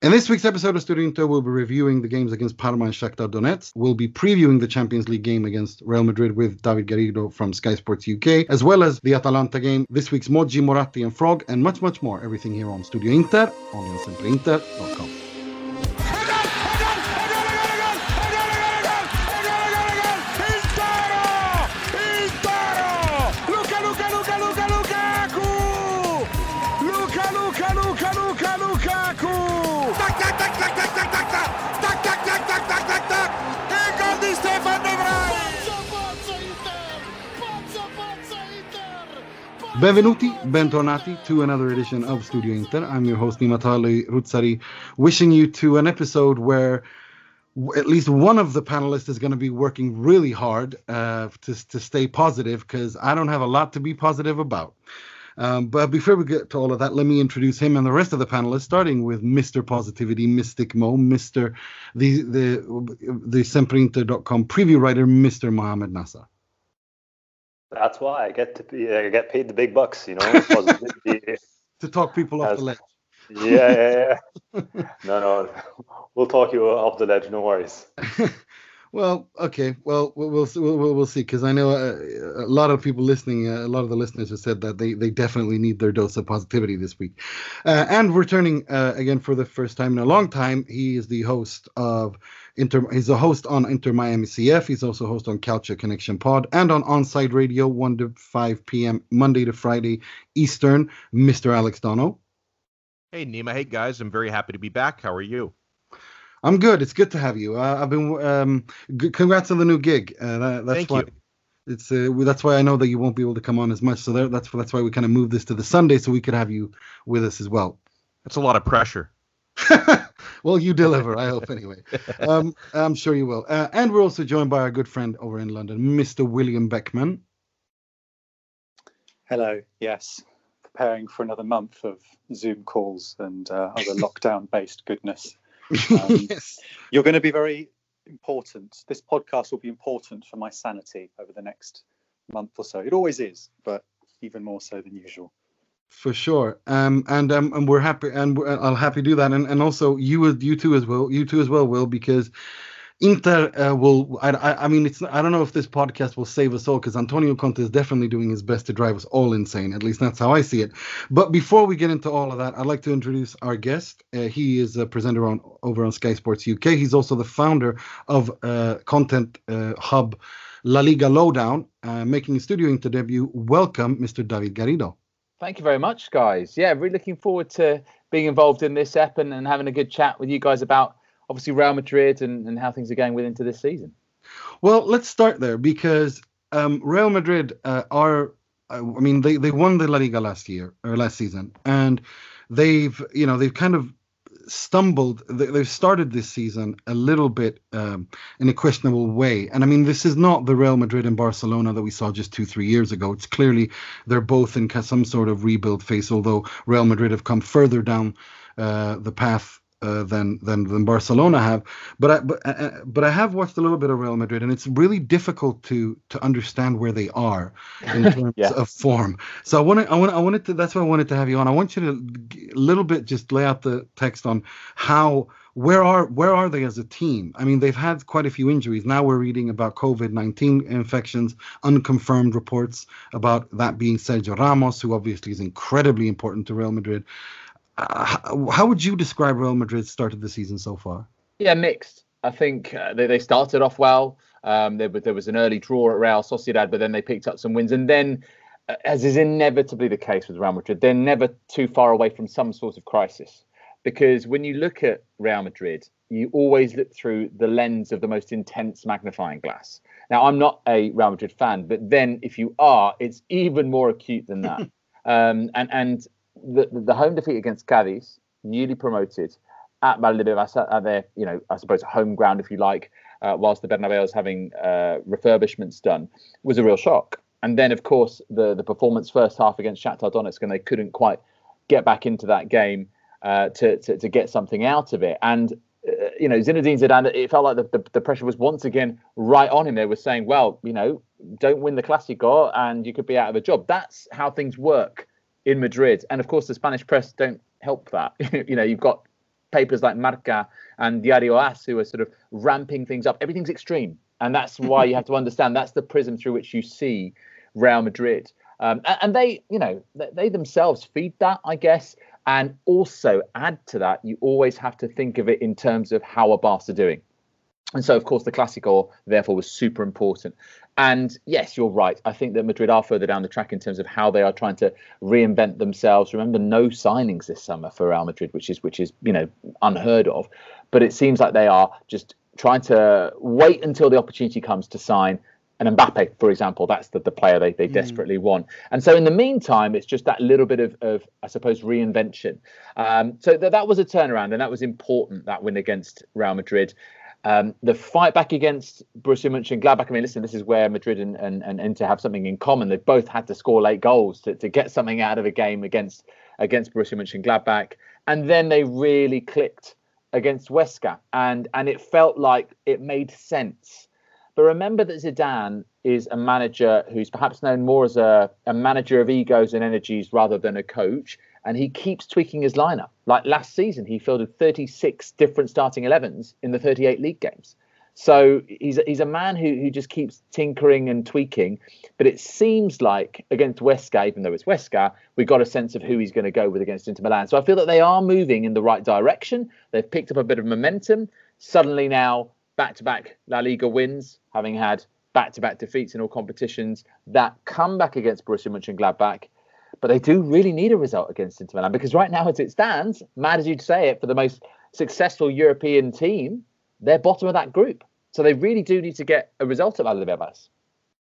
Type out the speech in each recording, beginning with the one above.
In this week's episode of Studio Inter, we'll be reviewing the games against Parma and Shakhtar Donetsk. We'll be previewing the Champions League game against Real Madrid with David Garrido from Sky Sports UK, as well as the Atalanta game, this week's Moggi, Moratti and Frog, and much, much more. Everything here on Studio Inter, only on sempreinter.com. Benvenuti, bentornati to another edition of Studio Inter. I'm your host Nimatali Rutsari, wishing you to an episode where at least one of the panelists is going to be working really hard uh, to, to stay positive because I don't have a lot to be positive about. Um, but before we get to all of that, let me introduce him and the rest of the panelists, starting with Mr. Positivity, Mystic Mo, Mr. the the the SempreInter.com preview writer, Mr. Mohammed Nasser. That's why I get to be, I get paid the big bucks, you know. to talk people off the ledge. Yeah, yeah, yeah. no, no, we'll talk you off the ledge. No worries. well, okay. Well, we'll we'll we'll, we'll see because I know a, uh, a, lot of people listening, uh, a lot of the listeners have said that they they definitely need their dose of positivity this week. Uh, and returning uh, again for the first time in a long time, he is the host of Inter, he's a host on Inter Miami CF. He's also host on Culture Connection Pod and on Onside Radio, 1 to 5 p.m. Monday to Friday Eastern. Mr. Alex Donno. Hey, Nima. Hey, guys. I'm very happy to be back. How are you? I'm good. It's good to have you. Uh, I've been. Um, g- congrats on the new gig. Uh, that, that's Thank why. You. It's uh, that's why I know that you won't be able to come on as much. So there, that's that's why we kind of moved this to the Sunday so we could have you with us as well. That's a lot of pressure. well, you deliver, I hope, anyway. Um, I'm sure you will. Uh, and we're also joined by our good friend over in London, Mr. William Beckman. Hello, yes. Preparing for another month of Zoom calls and uh, other lockdown based goodness. Um, yes. You're going to be very important. This podcast will be important for my sanity over the next month or so. It always is, but even more so than usual for sure um and um and we're happy and i'll happy do that and and also you as you too as well you too as well will because Inter uh, will. I, I, I. mean, it's. I don't know if this podcast will save us all because Antonio Conte is definitely doing his best to drive us all insane. At least that's how I see it. But before we get into all of that, I'd like to introduce our guest. Uh, he is a presenter on over on Sky Sports UK. He's also the founder of uh, content uh, hub La Liga Lowdown, uh, making a studio Inter debut. Welcome, Mr. David Garrido. Thank you very much, guys. Yeah, really looking forward to being involved in this ep and, and having a good chat with you guys about obviously Real Madrid and, and how things are going with Inter this season. Well, let's start there because um, Real Madrid uh, are, I mean, they, they won the La Liga last year or last season, and they've, you know, they've kind of stumbled. They've started this season a little bit um, in a questionable way. And I mean, this is not the Real Madrid and Barcelona that we saw just two, three years ago. It's clearly they're both in some sort of rebuild phase, although Real Madrid have come further down uh, the path uh, than than than Barcelona have. But I but uh, uh, but I have watched a little bit of Real Madrid, and it's really difficult to to understand where they are in terms yeah. of form. So I wanted I want I wanted to that's why I wanted to have you on. I want you to a little bit just lay out the text on how where are where are they as a team? I mean, they've had quite a few injuries. Now we're reading about COVID nineteen infections, unconfirmed reports about that being Sergio Ramos, who obviously is incredibly important to Real Madrid. Uh, how would you describe Real Madrid's start of the season so far? Yeah, mixed. I think uh, they, they started off well. Um, there, there was an early draw at Real Sociedad, but then they picked up some wins. And then, uh, as is inevitably the case with Real Madrid, they're never too far away from some sort of crisis. Because when you look at Real Madrid, you always look through the lens of the most intense magnifying glass. Now, I'm not a Real Madrid fan, but then if you are, it's even more acute than that. um, and and the, the home defeat against Cadiz, newly promoted at Valdebebas, at their, you know, I suppose home ground, if you like, uh, whilst the Bernabeu is having uh, refurbishments done, was a real shock. And then, of course, the the performance first half against Shakhtar Donetsk, and they couldn't quite get back into that game uh, to, to, to get something out of it. And uh, you know, Zinedine Zidane, it felt like the, the, the pressure was once again right on him. They were saying, well, you know, don't win the Clásico and you could be out of a job. That's how things work in Madrid. And of course, the Spanish press don't help that. you know, you've got papers like Marca and Diario AS who are sort of ramping things up. Everything's extreme, and that's why you have to understand that's the prism through which you see Real Madrid. Um, and they, you know, they themselves feed that, I guess. And also add to that, you always have to think of it in terms of how a Barca doing. And so, of course, the Clásico therefore was super important. And yes, you're right. I think that Madrid are further down the track in terms of how they are trying to reinvent themselves. Remember, no signings this summer for Real Madrid, which is which is you know unheard of. But it seems like they are just trying to wait until the opportunity comes to sign. And Mbappe, for example, that's the, the player they, they mm. desperately want. And so in the meantime, it's just that little bit of, of I suppose, reinvention. Um, so th- that was a turnaround, and that was important, that win against Real Madrid. Um, the fight back against Borussia Mönchengladbach. I mean, listen, this is where Madrid and, and, and Inter have something in common. They both had to score late goals to, to get something out of a game against against Borussia Mönchengladbach, and then they really clicked against Huesca, and and it felt like it made sense. But remember that Zidane is a manager who's perhaps known more as a, a manager of egos and energies rather than a coach and he keeps tweaking his lineup. Like last season, he fielded 36 different starting 11s in the 38 league games. So he's he's a man who who just keeps tinkering and tweaking. But it seems like against Huesca, even though it's Huesca, we got a sense of who he's going to go with against Inter Milan. So I feel that they are moving in the right direction. They've picked up a bit of momentum. Suddenly now back-to-back La Liga wins, having had back-to-back defeats in all competitions. That comeback against Borussia Mönchengladbach but they do really need a result against Inter Milan because right now, as it stands, mad as you'd say it, for the most successful European team, they're bottom of that group. So they really do need to get a result at Valdebebas.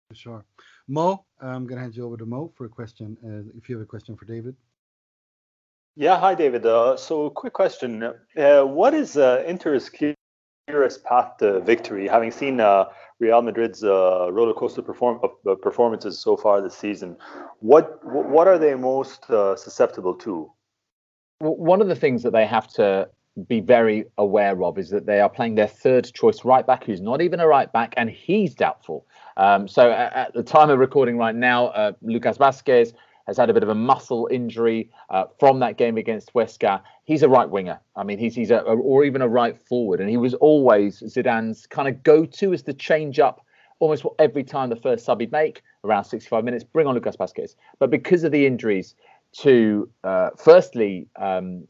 For sure. Mo, I'm going to hand you over to Mo for a question. Uh, if you have a question for David. Yeah, hi, David. Uh, so, quick question. Uh, what is uh, Inter's clearest path to victory, having seen uh, Real Madrid's uh, roller coaster perform- uh, performances so far this season. What what are they most uh, susceptible to? One of the things that they have to be very aware of is that they are playing their third choice right back, who's not even a right back, and he's doubtful. Um, so at, at, the time of recording right now, uh, Lucas Vázquez has had a bit of a muscle injury uh, from that game against Huesca. He's a right winger. I mean, he's he's a, or even a right forward, and he was always Zidane's kind of go-to as the change up almost every time the first sub he'd make around 65 minutes. Bring on Lucas Vázquez, but because of the injuries to uh, firstly um,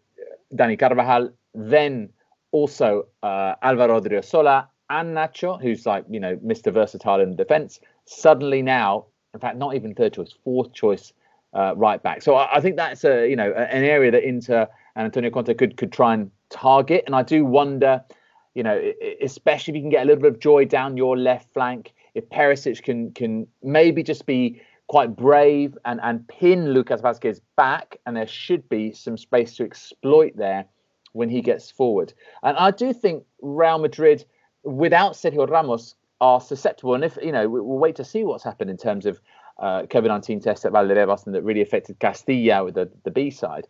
Dani Carvajal, then also uh, Alvaro Odriozola and Nacho, who's like you know Mr. Versatile in the defence. Suddenly now, in fact, not even third choice, fourth choice uh, right back. So I, I, think that's a you know an area that Inter and Antonio Conte could could try and target. And I do wonder, you know, especially if you can get a little bit of joy down your left flank, if Perisic can can maybe just be quite brave and and pin Lucas Vázquez back, and there should be some space to exploit there when he gets forward. And I do think Real Madrid, without Sergio Ramos, are susceptible. And if you know, we'll wait to see what's happened in terms of uh, COVID 19 test at Valdebebas and that really affected Castilla with the, the B side.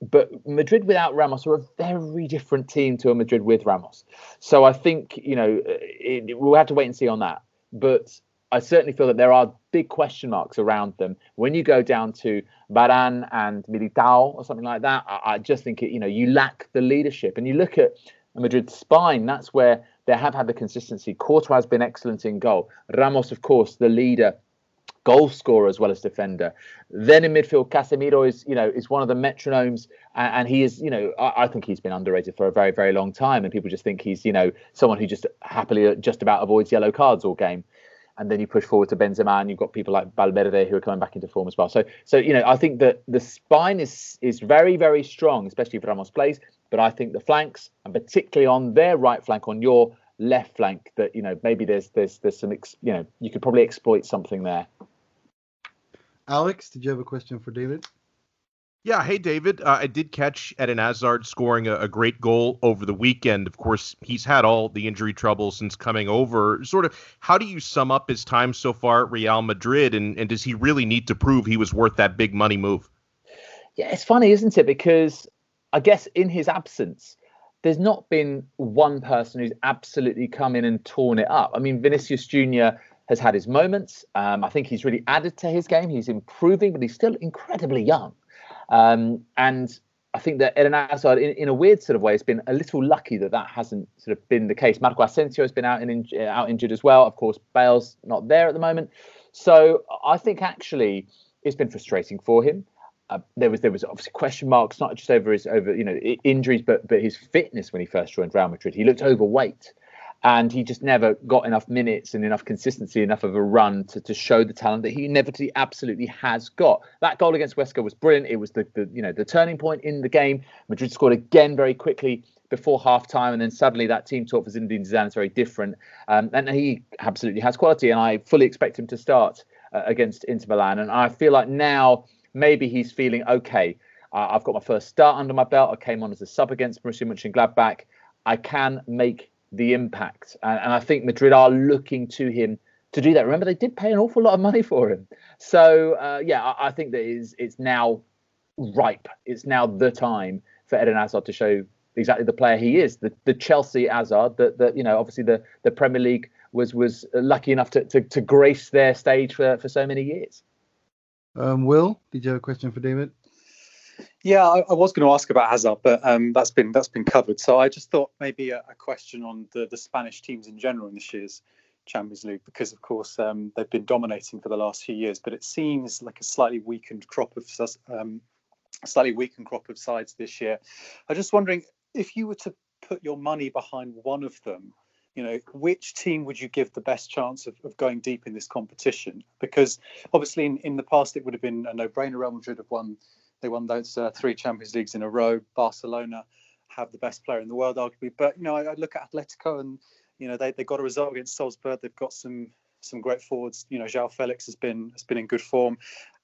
But Madrid without Ramos are a very different team to a Madrid with Ramos. So I think, you know, it, it, we'll have to wait and see on that. But I certainly feel that there are big question marks around them. When you go down to Varane and Militao or something like that, I, I just think, it, you know, you lack the leadership. And you look at Madrid's spine, that's where they have had the consistency. Courtois has been excellent in goal. Ramos, of course, the leader goal scorer as well as defender. Then in midfield, Casemiro is you know is one of the metronomes, and, and he is you know I, I, think he's been underrated for a very very long time, and people just think he's you know someone who just happily uh, just about avoids yellow cards all game. And then you push forward to Benzema, and you've got people like Valverde who are coming back into form as well. So, so you know, I think that the spine is is very, very strong, especially if Ramos plays. But I think the flanks, and particularly on their right flank, on your left flank, that you know maybe there's there's there's some you know you could probably exploit something there. Alex, did you have a question for David? Yeah, hey David, uh, I did catch Eden Hazard scoring a, a, great goal over the weekend. Of course, he's had all the injury trouble since coming over. Sort of, how do you sum up his time so far at Real Madrid, and, and does he really need to prove he was worth that big money move? Yeah, it's funny, isn't it? Because I guess in his absence, there's not been one person who's absolutely come in and torn it up. I mean, Vinicius Junior has had his moments. Um, I think he's really added to his game. He's improving, but he's still incredibly young. Um, and I think that Eden Hazard, in, in, a weird sort of way, has been a little lucky that that hasn't sort of been the case. Marco Asensio has been out in, out injured as well. Of course, Bale's not there at the moment. So I think actually it's been frustrating for him. Uh, there was there was obviously question marks, not just over his over you know injuries, but but his fitness when he first joined Real Madrid. He looked overweight and he just never got enough minutes and enough consistency, enough of a run to, to show the talent that he inevitably absolutely has got. That goal against Huesca was brilliant. It was the, the you know the turning point in the game. Madrid scored again very quickly before half time, and then suddenly that team talk for Zinedine Zidane is very different. Um, and he absolutely has quality, and I fully expect him to start uh, against Inter Milan. And I feel like now maybe he's feeling okay. Uh, I've got my first start under my belt. I came on as a sub against Borussia Mönchengladbach. I can make the impact. And, and, I think Madrid are looking to him to do that. Remember, they did pay an awful lot of money for him. So uh, yeah, I, I, think that is it's now ripe. It's now the time for Eden Hazard to show exactly the player he is, the, the Chelsea Hazard that, that you know obviously the, the Premier League was was lucky enough to, to, to grace their stage for, for so many years. Um, Will, did you have a question for David? Yeah, I, I, was going to ask about Hazard, but um, that's been that's been covered. So I just thought maybe a, a, question on the, the Spanish teams in general in this year's Champions League, because of course um, they've been dominating for the last few years, but it seems like a slightly weakened crop of um, slightly weakened crop of sides this year. I'm just wondering if you were to put your money behind one of them, you know, which team would you give the best chance of, of going deep in this competition? Because obviously in, in the past it would have been a no-brainer. Real Madrid have won they won those uh, three Champions Leagues in a row. Barcelona have the best player in the world, arguably. But you know, I, I look at Atletico, and you know they, they got a result against Salzburg. They've got some some great forwards. You know, João Felix has been has been in good form,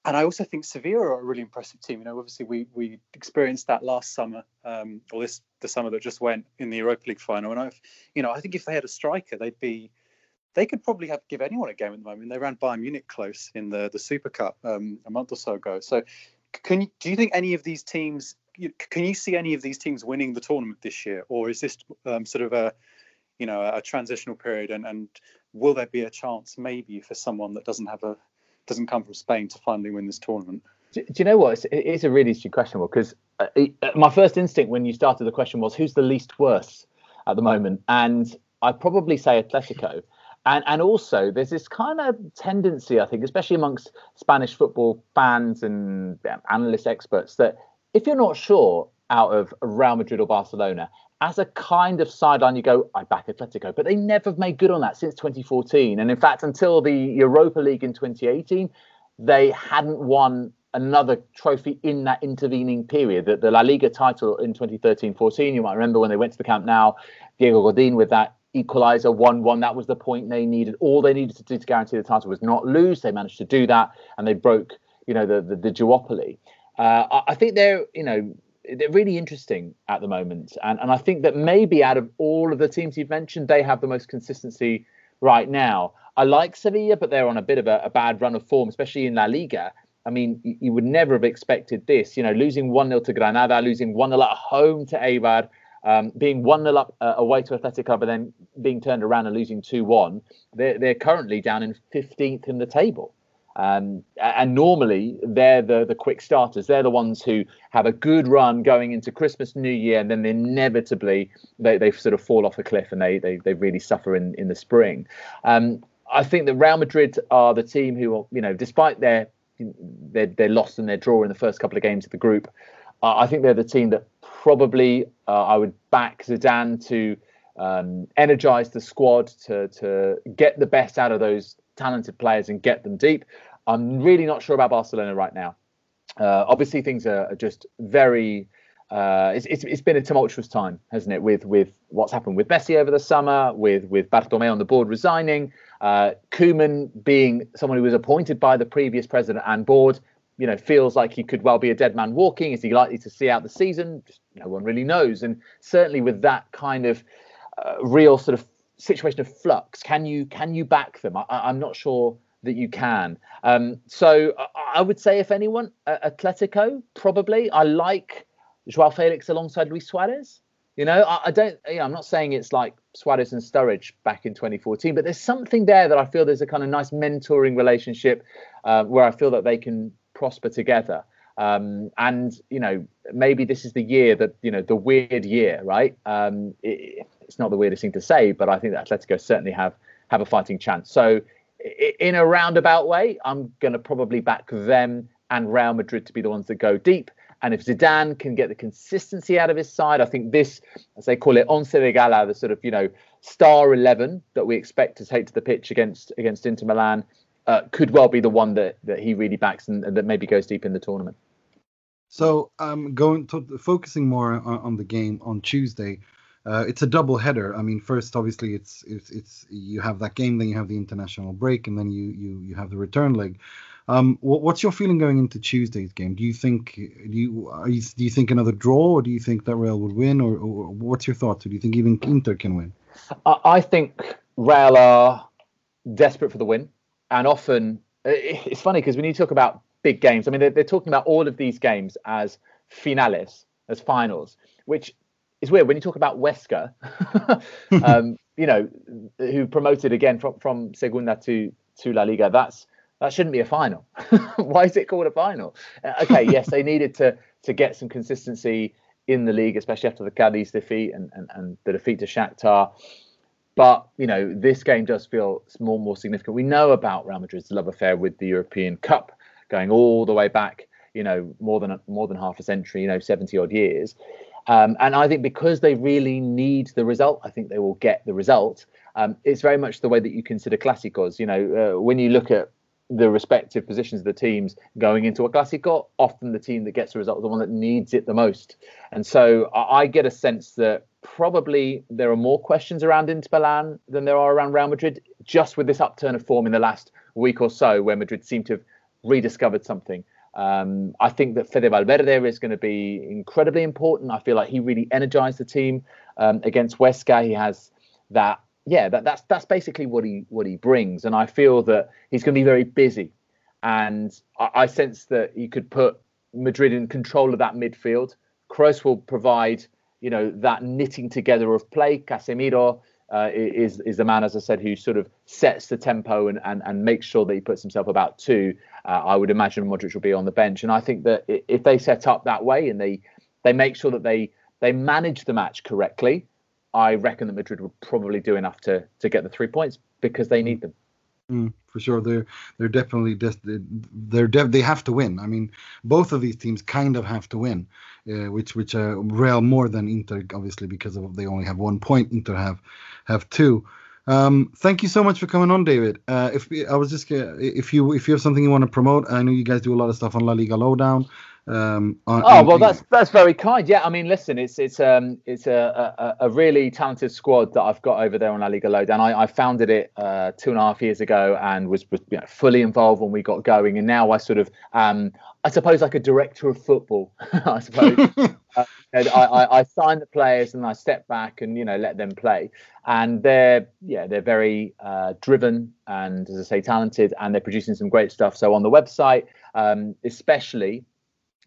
and I also think Sevilla are a really impressive team. You know, obviously we we experienced that last summer, um, or this the summer that just went in the Europa League final. And I've, you know, I think if they had a striker, they'd be they could probably have give anyone a game at the moment. They ran Bayern Munich close in the the Super Cup um, a month or so ago. So can you, do you think any of these teams? Can you see any of these teams winning the tournament this year, or is this um, sort of a you know a transitional period? And, and will there be a chance maybe for someone that doesn't have a doesn't come from Spain to finally win this tournament? Do, you know what? It's, it's, a really interesting question, because uh, uh, my first instinct when you started the question was who's the least worst at the moment, and I'd probably say Atletico. And and also there's this kind of tendency, I think, especially amongst Spanish football fans and analysts, experts, that if you're not sure out of Real Madrid or Barcelona, as a kind of sideline, you go, I back Atletico. But they never have made good on that since 2014. And in fact, until the Europa League in 2018, they hadn't won another trophy in that intervening period. The, the La Liga title in 2013 14, you might remember when they went to the Camp Nou, Diego Godin with that equaliser 1 1. That was the point they needed. All they needed to do to guarantee the title was not lose. They managed to do that and they broke, you know, the, the, the duopoly. Uh, I, think they're, you know, they're really interesting at the moment. And, and I think that maybe out of all of the teams you've mentioned, they have the most consistency right now. I like Sevilla, but they're on a bit of a, a bad run of form, especially in La Liga. I mean, you, you would never have expected this. You know, losing 1 0 to Granada, losing 1 0 at home to Eibar, um, being 1 0 up uh, away to Athletic Club and then being turned around and losing 2 1, they're, they're currently down in 15th in the table. Um, and normally they're the, the quick starters. They're the ones who have a good run going into Christmas, New Year, and then inevitably they, they sort of fall off a cliff and they, they, they really suffer in, in the spring. Um, I think that Real Madrid are the team who, you know, despite their their, their loss and their draw in the first couple of games of the group, uh, I think they're the team that probably uh, I would back Zidane to um, energize the squad to to get the best out of those talented players and get them deep. I'm really not sure about Barcelona right now. Uh, obviously, things are, are just very. Uh, it's, it's, it's been a tumultuous time, hasn't it? With with what's happened with Messi over the summer, with with Bartomeu on the board resigning, uh, Koeman being someone who was appointed by the previous president and board, you know, feels like he could well be a dead man walking. Is he likely to see out the season? Just no one really knows. And certainly with that kind of uh, real sort of situation of flux, can you can you back them? I, am not sure that you can. Um, so I, I, would say, if anyone, uh, Atletico probably. I like Joao Felix alongside Luis Suarez. You know, I, I don't. You know, I'm not saying it's like Suarez and Sturridge back in 2014, but there's something there that I feel there's a kind of nice mentoring relationship uh, where I feel that they can prosper together. Um, and you know, maybe this is the year that you know the weird year, right? Um, it, it's not the weirdest thing to say, but I think that Atletico certainly have have a fighting chance. So, in a roundabout way, I'm going to probably back them and Real Madrid to be the ones that go deep. And if Zidane can get the consistency out of his side, I think this, as they call it, once de gala, the sort of you know star eleven that we expect to take to the pitch against against Inter Milan, uh, could well be the one that that he really backs and, and that maybe goes deep in the tournament. So um, going to focusing more on, on the game on Tuesday. Uh, it's a double header. I mean, first obviously it's, it's it's you have that game, then you have the international break, and then you you you have the return leg. Um, what, what's your feeling going into Tuesday's game? Do you think do you, are you do you think another draw, or do you think that Real would win, or, or what's your thoughts? Or do you think even Inter can win? I think Real are desperate for the win, and often it's funny because when you talk about big games. I mean, they're, they're talking about all of these games as finales, as finals, which is weird when you talk about Huesca, um, you know, who promoted again from from Segunda to to La Liga. That's that shouldn't be a final. Why is it called a final? Uh, okay, yes, they needed to to get some consistency in the league, especially after the Cadiz defeat and, and, and the defeat to Shakhtar. But you know, this game does feel more and more significant. We know about Real Madrid's love affair with the European Cup going all the way back, you know, more than more than half a century, you know, 70 odd years. Um, and I think because they really need the result, I think they will get the result. Um, it's very much the way that you consider Clásicos. You know, uh, when you look at the respective positions of the teams going into a Clásico, often the team that gets the result is the one that needs it the most. And so I, I get a sense that probably there are more questions around Inter Milan than there are around Real Madrid, just with this upturn of form in the last week or so, where Madrid seem to have rediscovered something. Um, I think that Fede Valverde is going to be incredibly important. I feel like he really energized the team um, against Huesca. He has that, yeah, that, that's that's basically what he what he brings, and I feel that he's going to be very busy. And I, I sense that he could put Madrid in control of that midfield. Kroos will provide, you know, that knitting together of play. Casemiro uh, is is the man, as I said, who sort of sets the tempo and, and, and makes sure that he puts himself about two. Uh, I would imagine Modric will be on the bench, and I think that if they set up that way and they they make sure that they they manage the match correctly, I reckon that Madrid would probably do enough to to get the three points because they need them. Mm, for sure, they're they're definitely they're de- they have to win. I mean, both of these teams kind of have to win, uh, which which uh, Real more than Inter, obviously because of they only have one point. Inter have have two. Um, thank you so much for coming on, David. Uh, if I was just if you if you have something you want to promote, I know you guys do a lot of stuff on La Liga Lowdown. Um, oh well, that's that's very kind. Yeah, I mean, listen, it's it's um it's a, a, a really talented squad that I've got over there on La Liga Lowdown. I, I founded it uh, two and a half years ago and was, was you know, fully involved when we got going. And now I sort of um I suppose like a director of football. I suppose uh, I, I, I sign the players and I step back and you know let them play. And they're yeah they're very uh, driven and as I say talented and they're producing some great stuff. So on the website, um, especially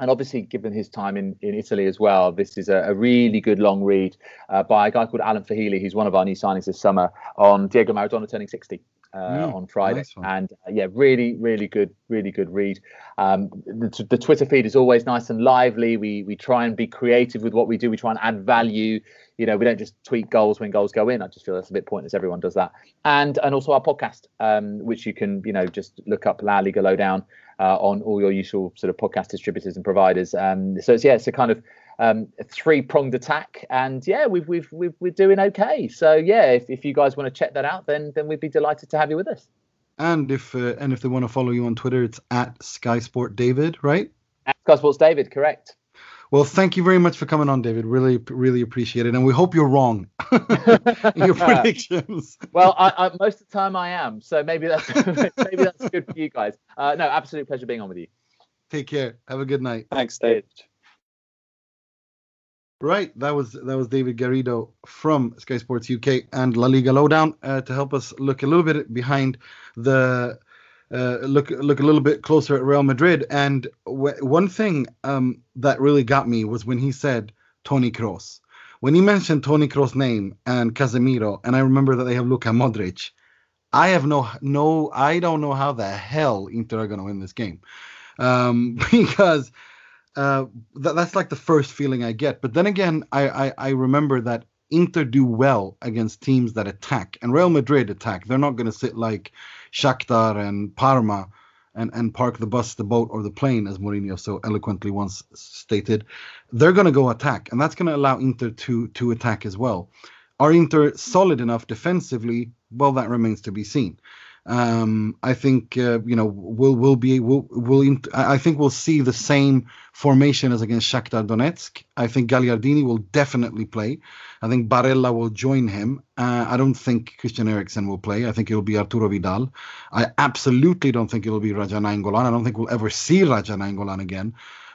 and obviously, given his time in, in Italy as well, this is a, a really good long read uh, by a guy called Alan Fahili, who's one of our new signings this summer on Diego Maradona turning 60. Uh, mm, on Friday, nice and uh, yeah, really, really good, really good read. Um, the, the, Twitter feed is always nice and lively. We we try and be creative with what we do. We try and add value. You know, we don't just tweet goals when goals go in. I just feel that's a bit pointless. Everyone does that, and and also our podcast, um, which you can you know just look up La Liga Lowdown uh, on all your usual sort of podcast distributors and providers. Um, so it's yeah, it's a kind of um, three pronged attack, and yeah, we've we've, we've we're doing okay. So yeah, if, if you guys want to check that out, then then we'd be delighted to have you with us. And if uh, and if they want to follow you on Twitter, it's at Sky Sport David, right? At Sky Sports David, correct. Well, thank you very much for coming on, David. Really, really appreciate it, and we hope you're wrong in your predictions. well, I, I, most of the time I am, so maybe that's maybe that's good for you guys. Uh, no, absolute pleasure being on with you. Take care. Have a good night. Thanks, David. Right, that was that was David Garrido from Sky Sports UK and La Liga Lowdown uh, to help us look a little bit behind the uh, look look a little bit closer at Real Madrid. And one thing um, that really got me was when he said Toni Kroos. When he mentioned Toni Kroos' name and Casemiro, and I remember that they have Luka Modric. I have no no I don't know how the hell Inter are gonna win this game, um, because uh, that, that's like the first feeling I get. But then again, I, I, I remember that Inter do well against teams that attack, and Real Madrid attack. They're not going to sit like Shakhtar and Parma and, and park the bus, the boat, or the plane, as Mourinho so eloquently once stated. They're going to go attack, and that's going to allow Inter to to attack as well. Are Inter solid enough defensively? Well, that remains to be seen. Um, I think uh, you know we'll we'll be we'll, we'll I think we'll see the same formation as against Shakhtar Donetsk. I think Gagliardini will definitely play. I think Barella will join him. Uh, I don't think Christian Eriksen will play. I think it will be Arturo Vidal. I absolutely don't think it will be Raja Nainggolan. I don't think we'll ever see Raja Nainggolan again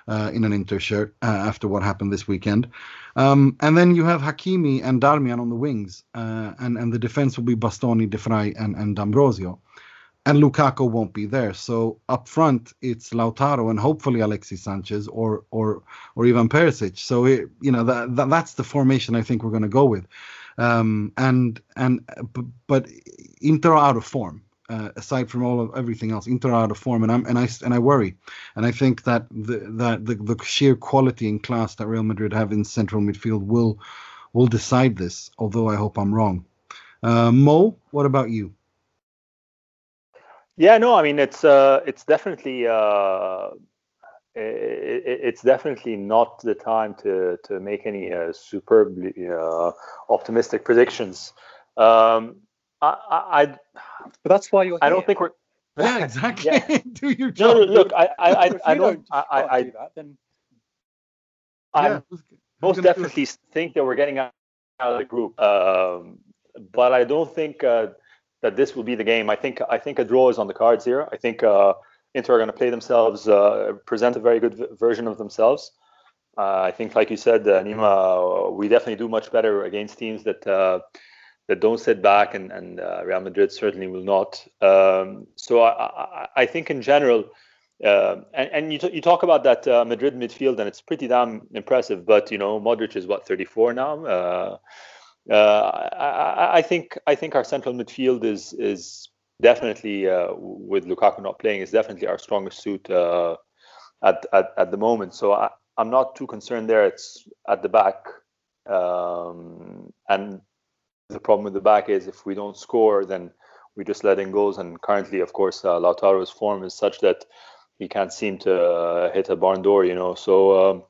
uh, in an Inter shirt uh, after what happened this weekend. Um, and then you have Hakimi and Darmian on the wings, uh, and and the defense will be Bastoni, De Vrij, and and D'Ambrosio, and Lukaku won't be there. So up front, it's Lautaro and hopefully Alexis Sanchez or or or Ivan Perisic. So it, you know that, that that's the formation I think we're going to go with. Um, and and but Inter are out of form uh, aside from all of everything else, Inter out of form, and I'm and I and I worry, and I think that the that the, the sheer quality and class that Real Madrid have in central midfield will will decide this. Although I hope I'm wrong. Uh, Mo, what about you? Yeah, no, I mean it's uh, it's definitely uh, it, it's definitely not the time to to make any uh, superbly uh, optimistic predictions. Um, I, I, but that's why you're. I don't think we're. Yeah, exactly. yeah. do your job. No, no, look, I, I, I, I don't. I, I, do that, then. I most definitely think that we're getting out of the group, um, but I don't think uh, that this will be the game. I think I think a draw is on the cards here. I think uh, Inter are going to play themselves, uh, present a very good v- version of themselves. Uh, I think, like you said, uh, Nima, we definitely do much better against teams that uh, that don't sit back, and, and uh, Real Madrid certainly will not. Um, so I, I, I, think in general, uh, and, and you, t- you talk about that uh, Madrid midfield, and it's pretty damn impressive. But you know, Modric is what 34 now. Uh, uh, I, I, think I think our central midfield is is definitely uh, with Lukaku not playing is definitely our strongest suit at, at at the moment. So I, I'm not too concerned there. It's at the back. Um, and the problem with the back is if we don't score, then we just let in goals. And currently, of course, uh, Lautaro's form is such that he can't seem to uh, hit a barn door. You know, so um,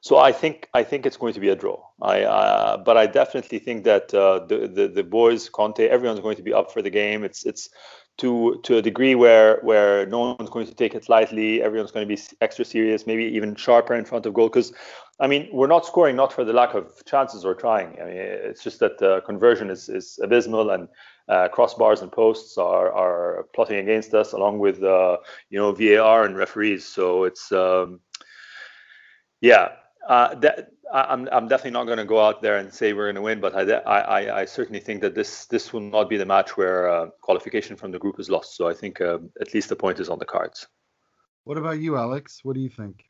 so I think I think it's going to be a draw. I uh, but I definitely think that uh, the, the the boys, Conte, everyone's going to be up for the game. It's it's to to a degree where where no one's going to take it lightly. Everyone's going to be extra serious, maybe even sharper in front of goal. Because I mean, we're not scoring not for the lack of chances or trying. I mean, it's just that the conversion is is abysmal and. Uh, crossbars and posts are are plotting against us, along with uh, you know VAR and referees. So it's um, yeah, uh, that, I'm, I'm definitely not going to go out there and say we're going to win, but I, I, I certainly think that this this will not be the match where uh, qualification from the group is lost. So I think uh, at least the point is on the cards. What about you, Alex? What do you think?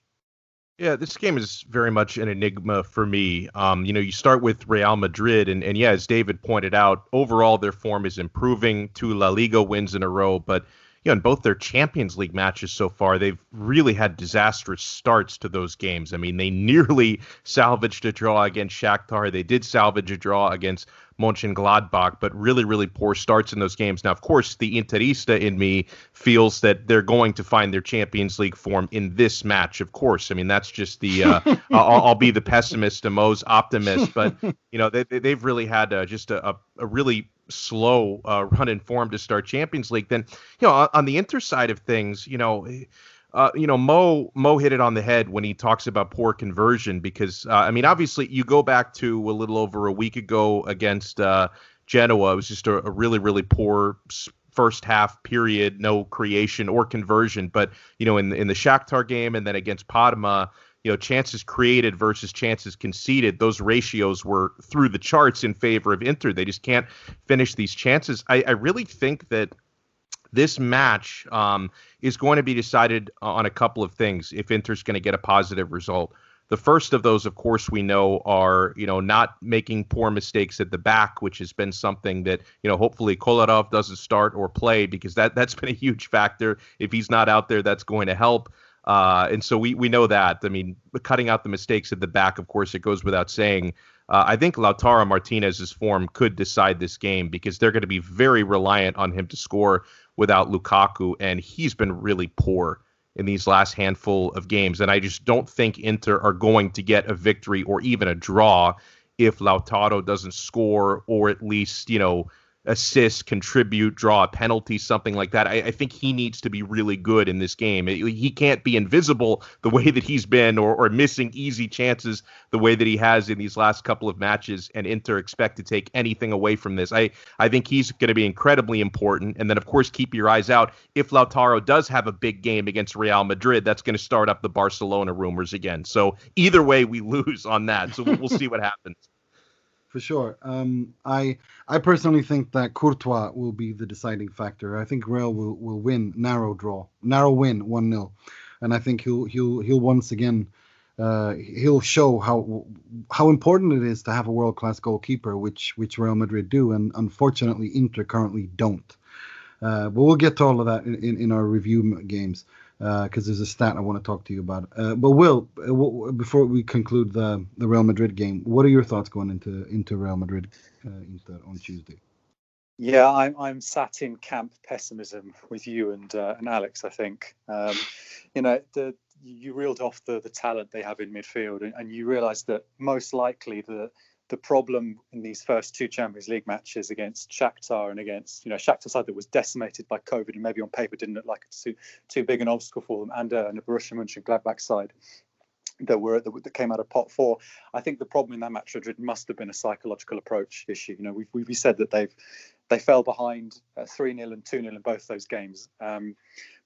Yeah, this game is very much an enigma for me. Um, you know, you start with Real Madrid, and, and yeah, as David pointed out, overall their form is improving. Two La Liga wins in a row, but you know, in both their Champions League matches so far, they've really had disastrous starts to those games. I mean, they nearly salvaged a draw against Shakhtar. They did salvage a draw against Mönchengladbach, but really, really poor starts in those games. Now, of course, the Interista in me feels that they're going to find their Champions League form in this match. Of course, I mean that's just the uh, I'll, I'll, be the pessimist and Mo's optimist, but you know they, they've really had uh, just a, a really slow uh, run in form to start Champions League. Then you know on the Inter side of things, you know uh, you know, Mo Mo hit it on the head when he talks about poor conversion because uh, I mean, obviously, you go back to a little over a week ago against uh, Genoa. It was just a, a, really, really poor first half period, no creation or conversion. But you know, in in the Shakhtar game and then against Parma, you know, chances created versus chances conceded, those ratios were through the charts in favor of Inter. They just can't finish these chances. I, I really think that this match um, is going to be decided on a couple of things if Inter's going to get a positive result. The first of those, of course, we know are you know not making poor mistakes at the back, which has been something that you know hopefully Kolarov doesn't start or play because that that's been a huge factor. If he's not out there, that's going to help. Uh, and so we we know that. I mean, cutting out the mistakes at the back, of course, it goes without saying. Uh, I think Lautaro Martinez's form could decide this game because they're going to be very reliant on him to score without Lukaku, and he's been really poor in these last handful of games. And I just don't think Inter are going to get a victory or even a draw if Lautaro doesn't score or at least, you know, assist, contribute, draw a penalty, something like that. I, I, think he needs to be really good in this game. He can't be invisible the way that he's been or, or missing easy chances the way that he has in these last couple of matches and Inter expect to take anything away from this. I, I think he's going to be incredibly important. And then, of course, keep your eyes out. If Lautaro does have a big game against Real Madrid, that's going to start up the Barcelona rumors again. So either way, we lose on that. So we'll, we'll see what happens for sure. Um, I I personally think that Courtois will be the deciding factor. I think Real will, will win narrow draw, narrow win, one 0 and I think he'll he'll he'll once again uh, he'll show how how important it is to have a world class goalkeeper, which which Real Madrid do, and unfortunately Inter currently don't. Uh, but we'll get to all of that in, in, in our review games because uh, there's a stat I want to talk to you about. Uh, but Will, uh, before we conclude the the Real Madrid game, what are your thoughts going into into Real Madrid Inter on Tuesday? Yeah, I'm I'm sat in camp pessimism with you and uh, and Alex. I think um, you know the you reeled off the the talent they have in midfield, and, and you realise that most likely the the problem in these first two Champions League matches against Shakhtar and against you know Shakhtar side that was decimated by COVID and maybe on paper didn't look like too too big an obstacle for them, and, uh, and the Borussia Mönchengladbach side that were that came out of pot four. I think the problem in that match Madrid must have been a psychological approach issue. You know, we've we said that they've they fell behind uh, three uh, 0 and two 0 in both those games, um,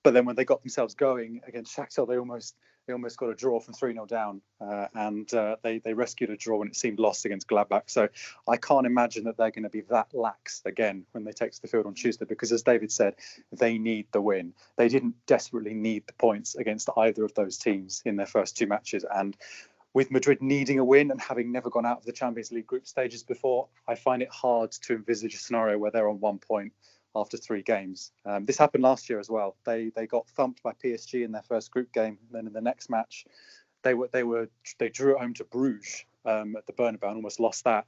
but then when they got themselves going against Shakhtar, they almost they almost got a draw from 3 0 down, uh, and uh, they, they rescued a draw when it seemed lost against Gladbach. So I can't imagine that they're going to be that lax again when they take to the field on Tuesday, because as David said, they need the win. They didn't desperately need the points against either of those teams in their first two matches. And with Madrid needing a win and having never gone out of the Champions League group stages before, I find it hard to envisage a scenario where they're on one point after three games. Um, this happened last year as well. They they got thumped by PSG in their first group game. And then in the next match, they were they were they drew home to Bruges um, at the Bernabeu and almost lost that.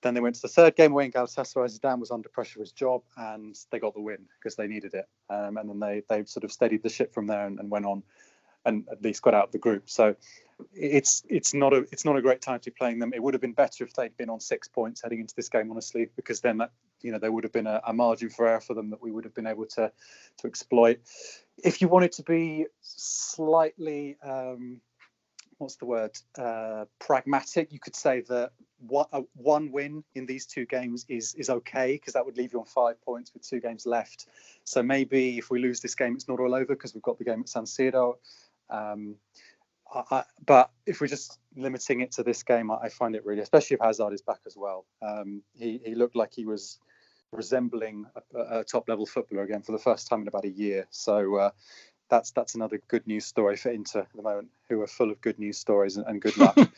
Then they went to the third game away where Galatasaray Zidane was under pressure for his job, and they got the win because they needed it. Um, and then they they sort of steadied the ship from there and, and went on, and at least got out of the group. So it's it's not a it's not a great time to be playing them. It would have been better if they'd been on six points heading into this game, honestly, because then that you know there would have been a, a margin for error for them that we would have been able to to exploit. If you wanted to be slightly um, what's the word uh, pragmatic, you could say that one, uh, one win in these two games is is okay because that would leave you on five points with two games left. So maybe if we lose this game, it's not all over because we've got the game at San Siro. Um, I, but if we're just limiting it to this game, I, I, find it really, especially if Hazard is back as well. Um, he, he looked like he was resembling a, a, top level footballer again for the first time in about a year. So uh, that's that's another good news story for Inter at the moment, who are full of good news stories and, and good luck. um,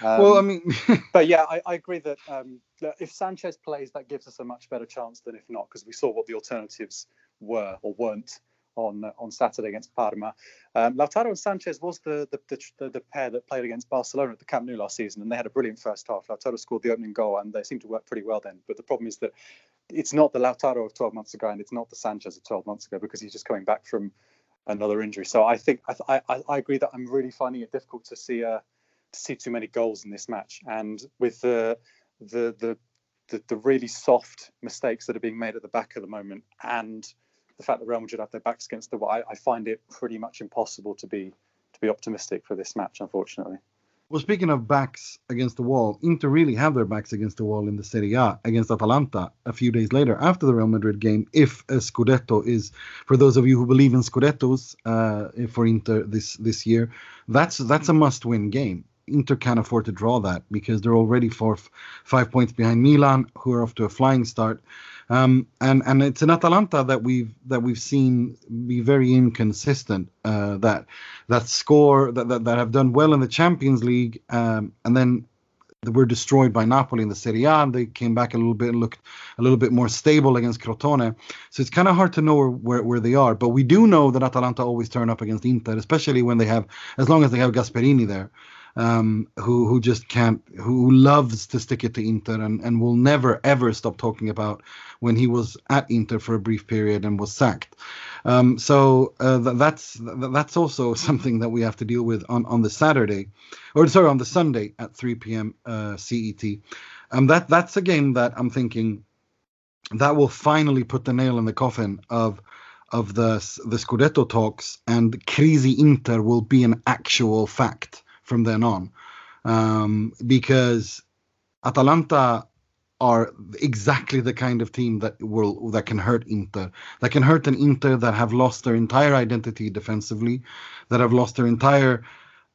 well, I mean, but yeah, I, I agree that um, if Sanchez plays, that gives us a much better chance than if not, because we saw what the alternatives were or weren't on uh, on Saturday against Parma. Um, Lautaro and Sanchez was the the, the the, pair that played against Barcelona at the Camp Nou last season, and they had a brilliant first half. Lautaro scored the opening goal, and they seemed to work pretty well then. But the problem is that it's not the Lautaro of 12 months ago, and it's not the Sanchez of 12 months ago because he's just coming back from another injury. So I think I I, I agree that I'm really finding it difficult to see uh, to see too many goals in this match, and with the the the the, the really soft mistakes that are being made at the back at the moment, and the fact that Real Madrid have their backs against the wall, I, I find it pretty much impossible to be to be optimistic for this match, unfortunately. Well, speaking of backs against the wall, Inter really have their backs against the wall in the Serie A against Atalanta a few days later after the Real Madrid game. If a Scudetto is, for those of you who believe in Scudettos uh, for Inter this this year, that's that's a must-win game. Inter can't afford to draw that because they're already four, five points behind Milan, who are off to a flying start. Um, and and it's an Atalanta that we've that we've seen be very inconsistent. Uh, that that score that, that, that have done well in the Champions League, um, and then were destroyed by Napoli in the Serie A. And they came back a little bit and looked a little bit more stable against Crotone. So it's kind of hard to know where, where, where they are. But we do know that Atalanta always turn up against Inter, especially when they have, as long as they have Gasperini there um, who who just can't, who loves to stick it to Inter and, and will never ever stop talking about when he was at Inter for a brief period and was sacked. Um, so uh, th- that's th- that's also something that we have to deal with on on the Saturday, or sorry, on the Sunday at 3 p.m. Uh, CET. Um, that that's a game that I'm thinking that will finally put the nail in the coffin of of the the Scudetto talks, and Crisi Inter will be an actual fact from then on, um, because Atalanta are exactly the kind of team that will that can hurt Inter, that can hurt an Inter that have lost their entire identity defensively, that have lost their entire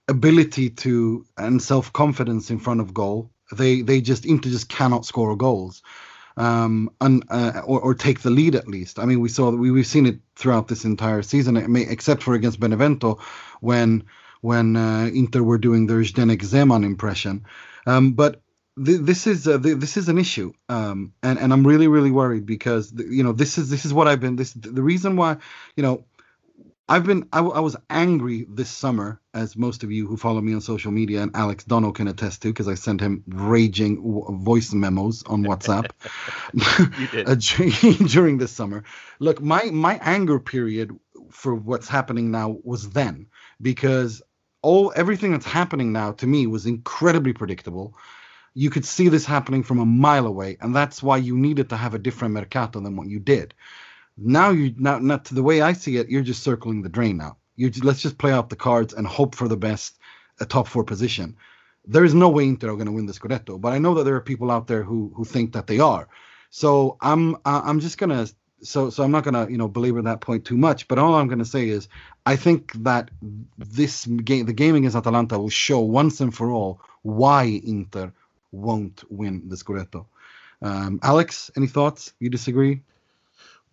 ability to and self confidence in front of goal. They they just Inter just cannot score goals. Um, and, uh, or, or take the lead at least. I mean, we saw we we've seen it throughout this entire season, except for against Benevento, when when uh, Inter were doing their Zdenek Zeman impression. Um, but th- this is uh, th- this is an issue, um, and and I'm really really worried because th- you know this is this is what I've been this the reason why you know I've been I, w- I was angry this summer, as most of you who follow me on social media and Alex Donno can attest to, because I sent him raging w- voice memos on WhatsApp uh, during this summer. Look, my my anger period for what's happening now was then because all everything that's happening now to me was incredibly predictable. You could see this happening from a mile away, and that's why you needed to have a different mercato than what you did. Now you now, not to the way I see it, you're just circling the drain now. You let's just play out the cards and hope for the best, a top four position. There is no way Inter are going to win the Scudetto, but I know that there are people out there who who think that they are. So I'm I'm just gonna so so I'm not gonna you know belabor that point too much. But all I'm gonna say is I think that this game, the game against Atalanta, will show once and for all why Inter won't win the Scudetto. Um, Alex, any thoughts? You disagree?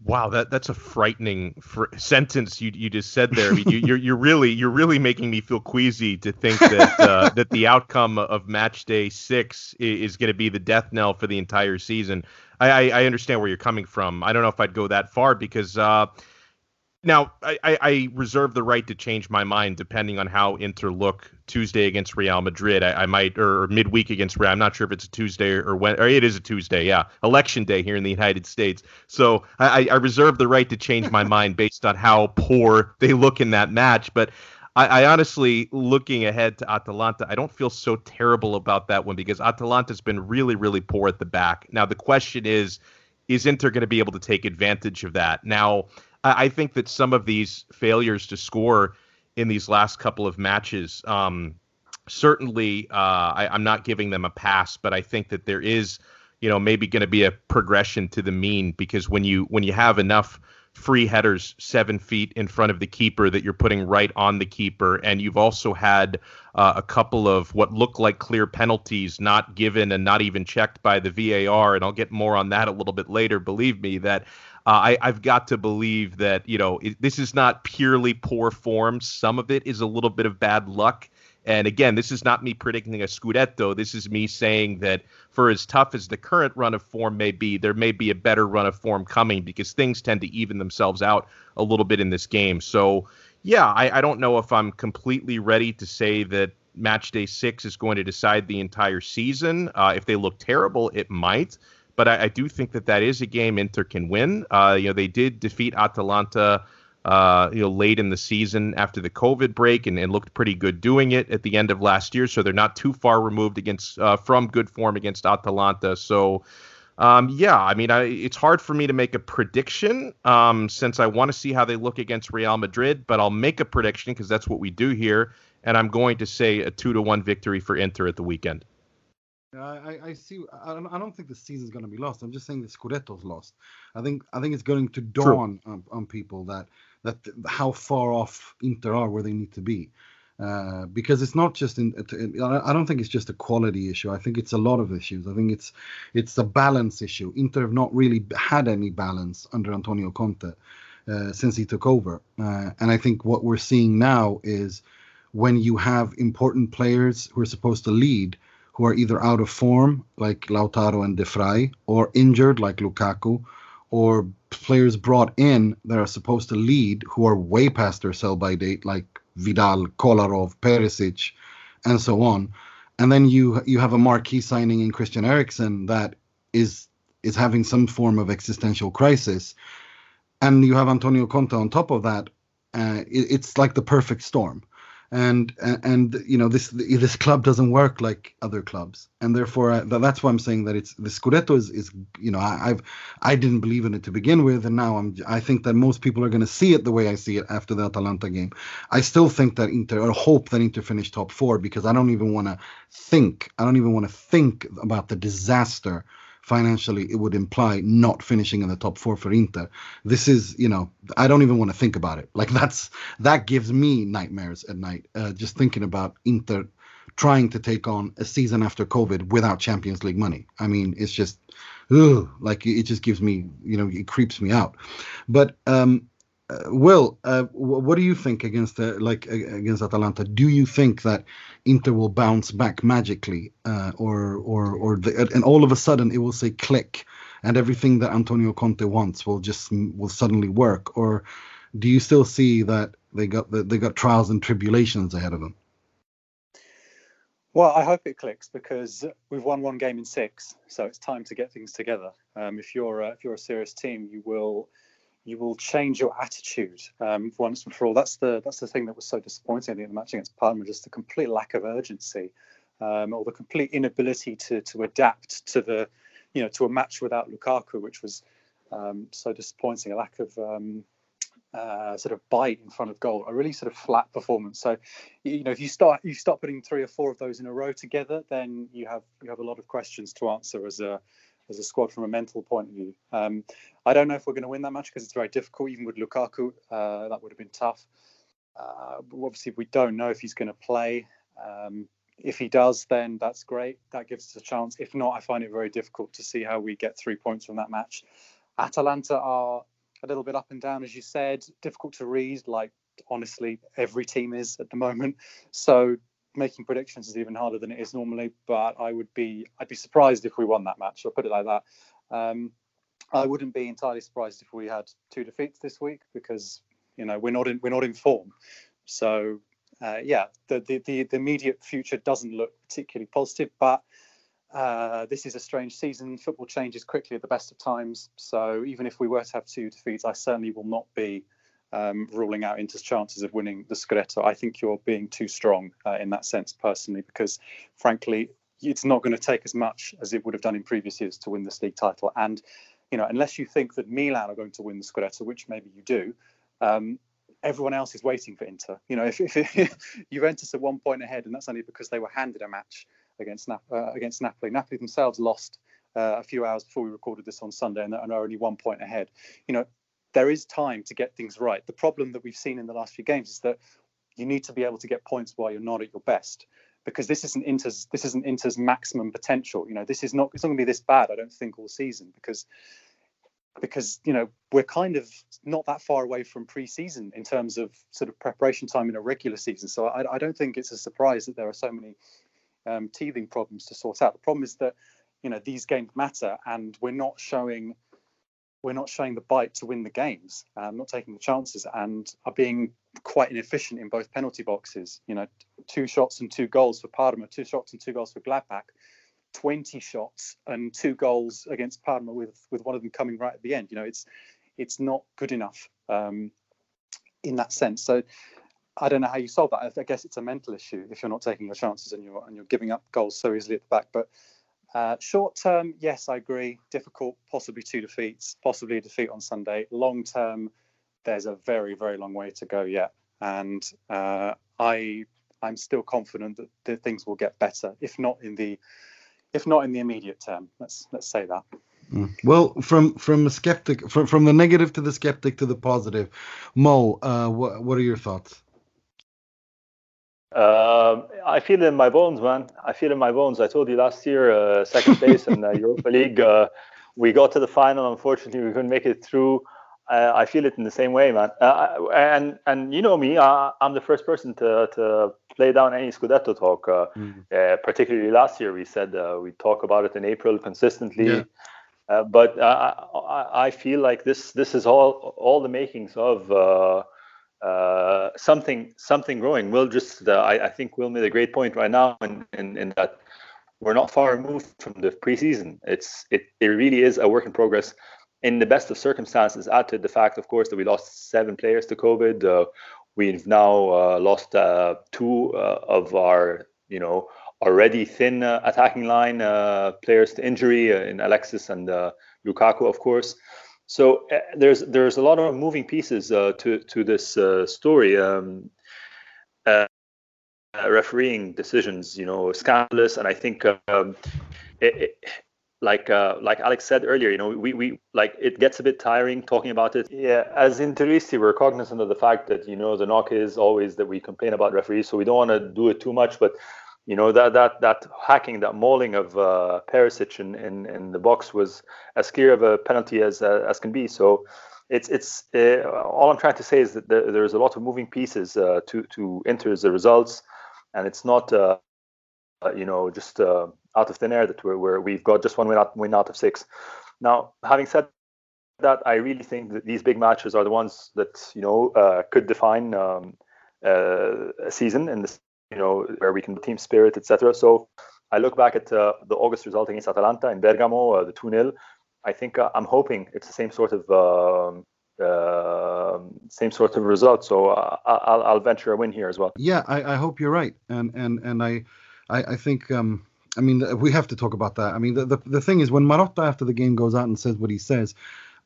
Wow, that that's a frightening fr- sentence you you just said there. I mean, you, are you're, you're really you're really making me feel queasy to think that uh, that the outcome of match day six is, is going to be the death knell for the entire season. I, I, I understand where you're coming from. I don't know if I'd go that far because uh, now, I, I, reserve the right to change my mind depending on how Inter look Tuesday against Real Madrid. I, I, might, or midweek against Real. I'm not sure if it's a Tuesday or when, or it is a Tuesday. Yeah, election day here in the United States. So I, I reserve the right to change my mind based on how poor they look in that match. But I, I, honestly, looking ahead to Atalanta, I don't feel so terrible about that one because Atalanta's been really, really poor at the back. Now the question is, is Inter going to be able to take advantage of that? Now I think that some of these failures to score in these last couple of matches, um, certainly, uh, I, I'm not giving them a pass, but I think that there is, you know, maybe going to be a progression to the mean because when you when you have enough free headers seven feet in front of the keeper that you're putting right on the keeper. And you've also had uh, a couple of what look like clear penalties not given and not even checked by the VAR. And I'll get more on that a little bit later. Believe me that uh, I, have got to believe that you know it, this is not purely poor form. Some of it is a little bit of bad luck. And again, this is not me predicting a Scudetto. This is me saying that for as tough as the current run of form may be, there may be a better run of form coming because things tend to even themselves out a little bit in this game. So, yeah, I, I don't know if I'm completely ready to say that match day six is going to decide the entire season. Uh, if they look terrible, it might but I, I, do think that that is a game Inter can win. Uh, you know, they did defeat Atalanta, uh, you know, late in the season after the COVID break, and, and, looked pretty good doing it at the end of last year. So they're not too far removed against uh, from good form against Atalanta. So. Um, yeah, I mean, I, it's hard for me to make a prediction um, since I want to see how they look against Real Madrid, but I'll make a prediction because that's what we do here, and I'm going to say a two to one victory for Inter at the weekend. I, I see. I don't, I don't think the season's going to be lost. I'm just saying the Scudetto's lost. I think I think it's going to dawn on, on, people that that how far off Inter are where they need to be, uh, because it's not just in. I don't think it's just a quality issue. I think it's a lot of issues. I think it's it's a balance issue. Inter have not really had any balance under Antonio Conte uh, since he took over, uh, and I think what we're seeing now is when you have important players who are supposed to lead who are either out of form, like Lautaro and De Vrij, or injured, like Lukaku, or players brought in that are supposed to lead who are way past their sell by date, like Vidal, Kolarov, Perisic, and so on. And then you you have a marquee signing in Christian Eriksen that is is having some form of existential crisis, and you have Antonio Conte on top of that. Uh, it, it's like the perfect storm and and you know this this club doesn't work like other clubs. And therefore uh, that's why i'm saying that it's the scudetto is is you know I, i've i didn't believe in it to begin with. And now i'm i think that most people are going to see it the way i see it after the atalanta game. I still think that inter or hope that inter finish top four because i don't even want to think i don't even want to think about the disaster financially it would imply not finishing in the top four for Inter. This is, you know, I don't even want to think about it. Like that's that gives me nightmares at night. Uh, just thinking about Inter trying to take on a season after COVID without Champions League money. I mean, it's just, ugh, like it just gives me, you know, it creeps me out. But um, uh, Will, uh, what do you think against like against Atalanta? Do you think that Inter will bounce back magically, uh, or or or the, and all of a sudden it will say click, and everything that Antonio Conte wants will just will suddenly work, or do you still see that they got the, they got trials and tribulations ahead of them? Well, I hope it clicks because we've won one game in six, so it's time to get things together. Um, if you're if you're a serious team, you will you will change your attitude um, once and for all. That's the that's the thing that was so disappointing in the match against Parma, just the complete lack of urgency, um, or the complete inability to to adapt to the, you know, to a match without Lukaku, which was um, so disappointing. A lack of um, uh, sort of bite in front of goal, a really sort of flat performance. So, you know, if you start you start putting three or four of those in a row together, then you have you have a lot of questions to answer as a as a squad from a mental point of view. Um, I don't know if we're going to win that match because it's very difficult. Even with Lukaku, uh, that would have been tough. Uh, obviously, we don't know if he's going to play. Um, if he does, then that's great. That gives us a chance. If not, I find it very difficult to see how we get three points from that match. Atalanta are a little bit up and down, as you said, difficult to read. Like honestly, every team is at the moment. So making predictions is even harder than it is normally. But I would be I'd be surprised if we won that match. I'll put it like that. Um, I wouldn't be entirely surprised if we had two defeats this week because you know we're not in we're not in form. So uh, yeah, the, the, the the immediate future doesn't look particularly positive, but. Uh, this is a strange season. Football changes quickly at the best of times. So even if we were to have two defeats, I certainly will not be um, ruling out Inter's chances of winning the Scudetto. I think you're being too strong uh, in that sense, personally, because frankly, it's not going to take as much as it would have done in previous years to win this league title. And you know, unless you think that Milan are going to win the Scudetto, which maybe you do, um, everyone else is waiting for Inter. You know, if, if Juventus are one point ahead, and that's only because they were handed a match against Nap- uh, against Napoli. Napoli themselves lost uh, a few hours before we recorded this on Sunday, and are only one point ahead. You know, there is time to get things right. The problem that we've seen in the last few games is that you need to be able to get points while you're not at your best because this isn't Inter's this isn't Inter's maximum potential. You know, this is not it's not going to be this bad. I don't think all season because because you know we're kind of not that far away from pre-season in terms of sort of preparation time in a regular season. So I, I don't think it's a surprise that there are so many um, teething problems to sort out. The problem is that you know these games matter, and we're not showing we're not showing the bite to win the games, um, not taking the chances, and are being quite inefficient in both penalty boxes. You know, two shots and two goals for Parma, two shots and two goals for Gladbach, 20 shots and two goals against Parma with with one of them coming right at the end. You know, it's it's not good enough um, in that sense. So I don't know how you solve that. I guess it's a mental issue if you're not taking your chances and you're and you're giving up goals so easily at the back. But uh, short term, yes, I agree. Difficult, possibly two defeats, possibly a defeat on Sunday. Long term, there's a very, very long way to go yet, and uh, I I'm still confident that, that things will get better, if not in the if not in the immediate term. Let's let's say that. Mm. Well, from from a skeptic, from from the negative to the skeptic to the positive, Mo, uh, what are your thoughts? Uh, I feel it in my bones, man. I feel it in my bones. I told you last year, uh, second place in the Europa League. Uh, we got to the final. Unfortunately, we couldn't make it through. I, I feel it in the same way, man. Uh, and and you know me, I, am the first person to to play down any Scudetto talk. Uh, mm. uh, particularly last year, we said uh, we talk about it in April consistently. Yeah. Uh, but I, I feel like this this is all all the makings of uh, something something growing. We'll just I, I think Will made a great point right now in, in, in that we're not far removed from the preseason. It's it, it really is a work in progress in the best of circumstances, add to the fact, of course, that we lost seven players to COVID. Uh, we've now uh, lost uh, two of our, you know, already thin attacking line players to injury in Alexis and Lukaku, of course. So there's there's a lot of moving pieces to to this story. Um, refereeing decisions, you know, scandalous, and I think um, it, it, like uh, like Alex said earlier, you know, we, we like it gets a bit tiring talking about it. Yeah, as Interisti, we're cognizant of the fact that you know the knock is always that we complain about referees, so we don't want to do it too much. But you know that that that hacking, that mauling of uh, Perisic in, in, in the box was as clear of a penalty as uh, as can be. So it's it's uh, all I'm trying to say is that there, there's a lot of moving pieces uh, to to enter the results, and it's not uh, you know just out of thin air that we're, we're we've got just one win out, win out of six. Now, having said that, I really think that these big matches are the ones that you know uh, could define um, uh, a season in this, you know, where we can team spirit, etc. So I look back at uh, the August result against Atalanta in Bergamo, uh, the two 0 I think uh, I'm hoping it's the same sort of um, uh, same sort of result. So uh, I'll, I'll venture a win here as well. Yeah, I, I hope you're right, and and and I I, I think um, I mean, we have to talk about that. I mean, the, the, the thing is, when Marotta after the game goes out and says what he says,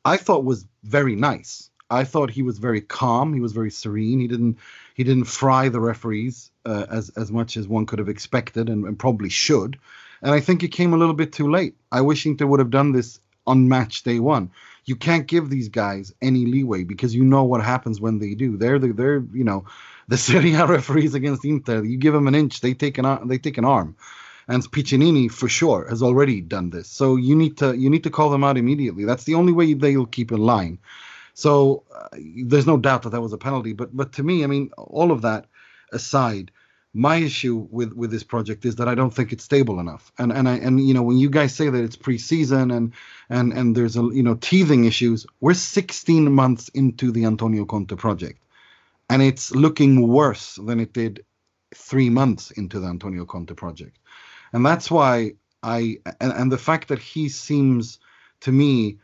I thought was very nice. I thought he was very calm. He was very serene. He didn't he didn't fry the referees uh, as as much as one could have expected and, and, probably should. And I think it came a little bit too late. I wish Inter would have done this on match day one. You can't give these guys any leeway because you know what happens when they do. They're the, they're you know the Serie A referees against Inter. You give them an inch, they take an they take an arm and Piccinini for sure has already done this. So you need to you need to call them out immediately. That's the only way they'll keep in line. So uh, there's no doubt that that was a penalty. But but to me, I mean, all of that aside, my issue with with this project is that I don't think it's stable enough. And and I and you know when you guys say that it's preseason and and and there's a you know teething issues, we're 16 months into the Antonio Conte project, and it's looking worse than it did three months into the Antonio Conte project and that's why I and, and the fact that he seems to me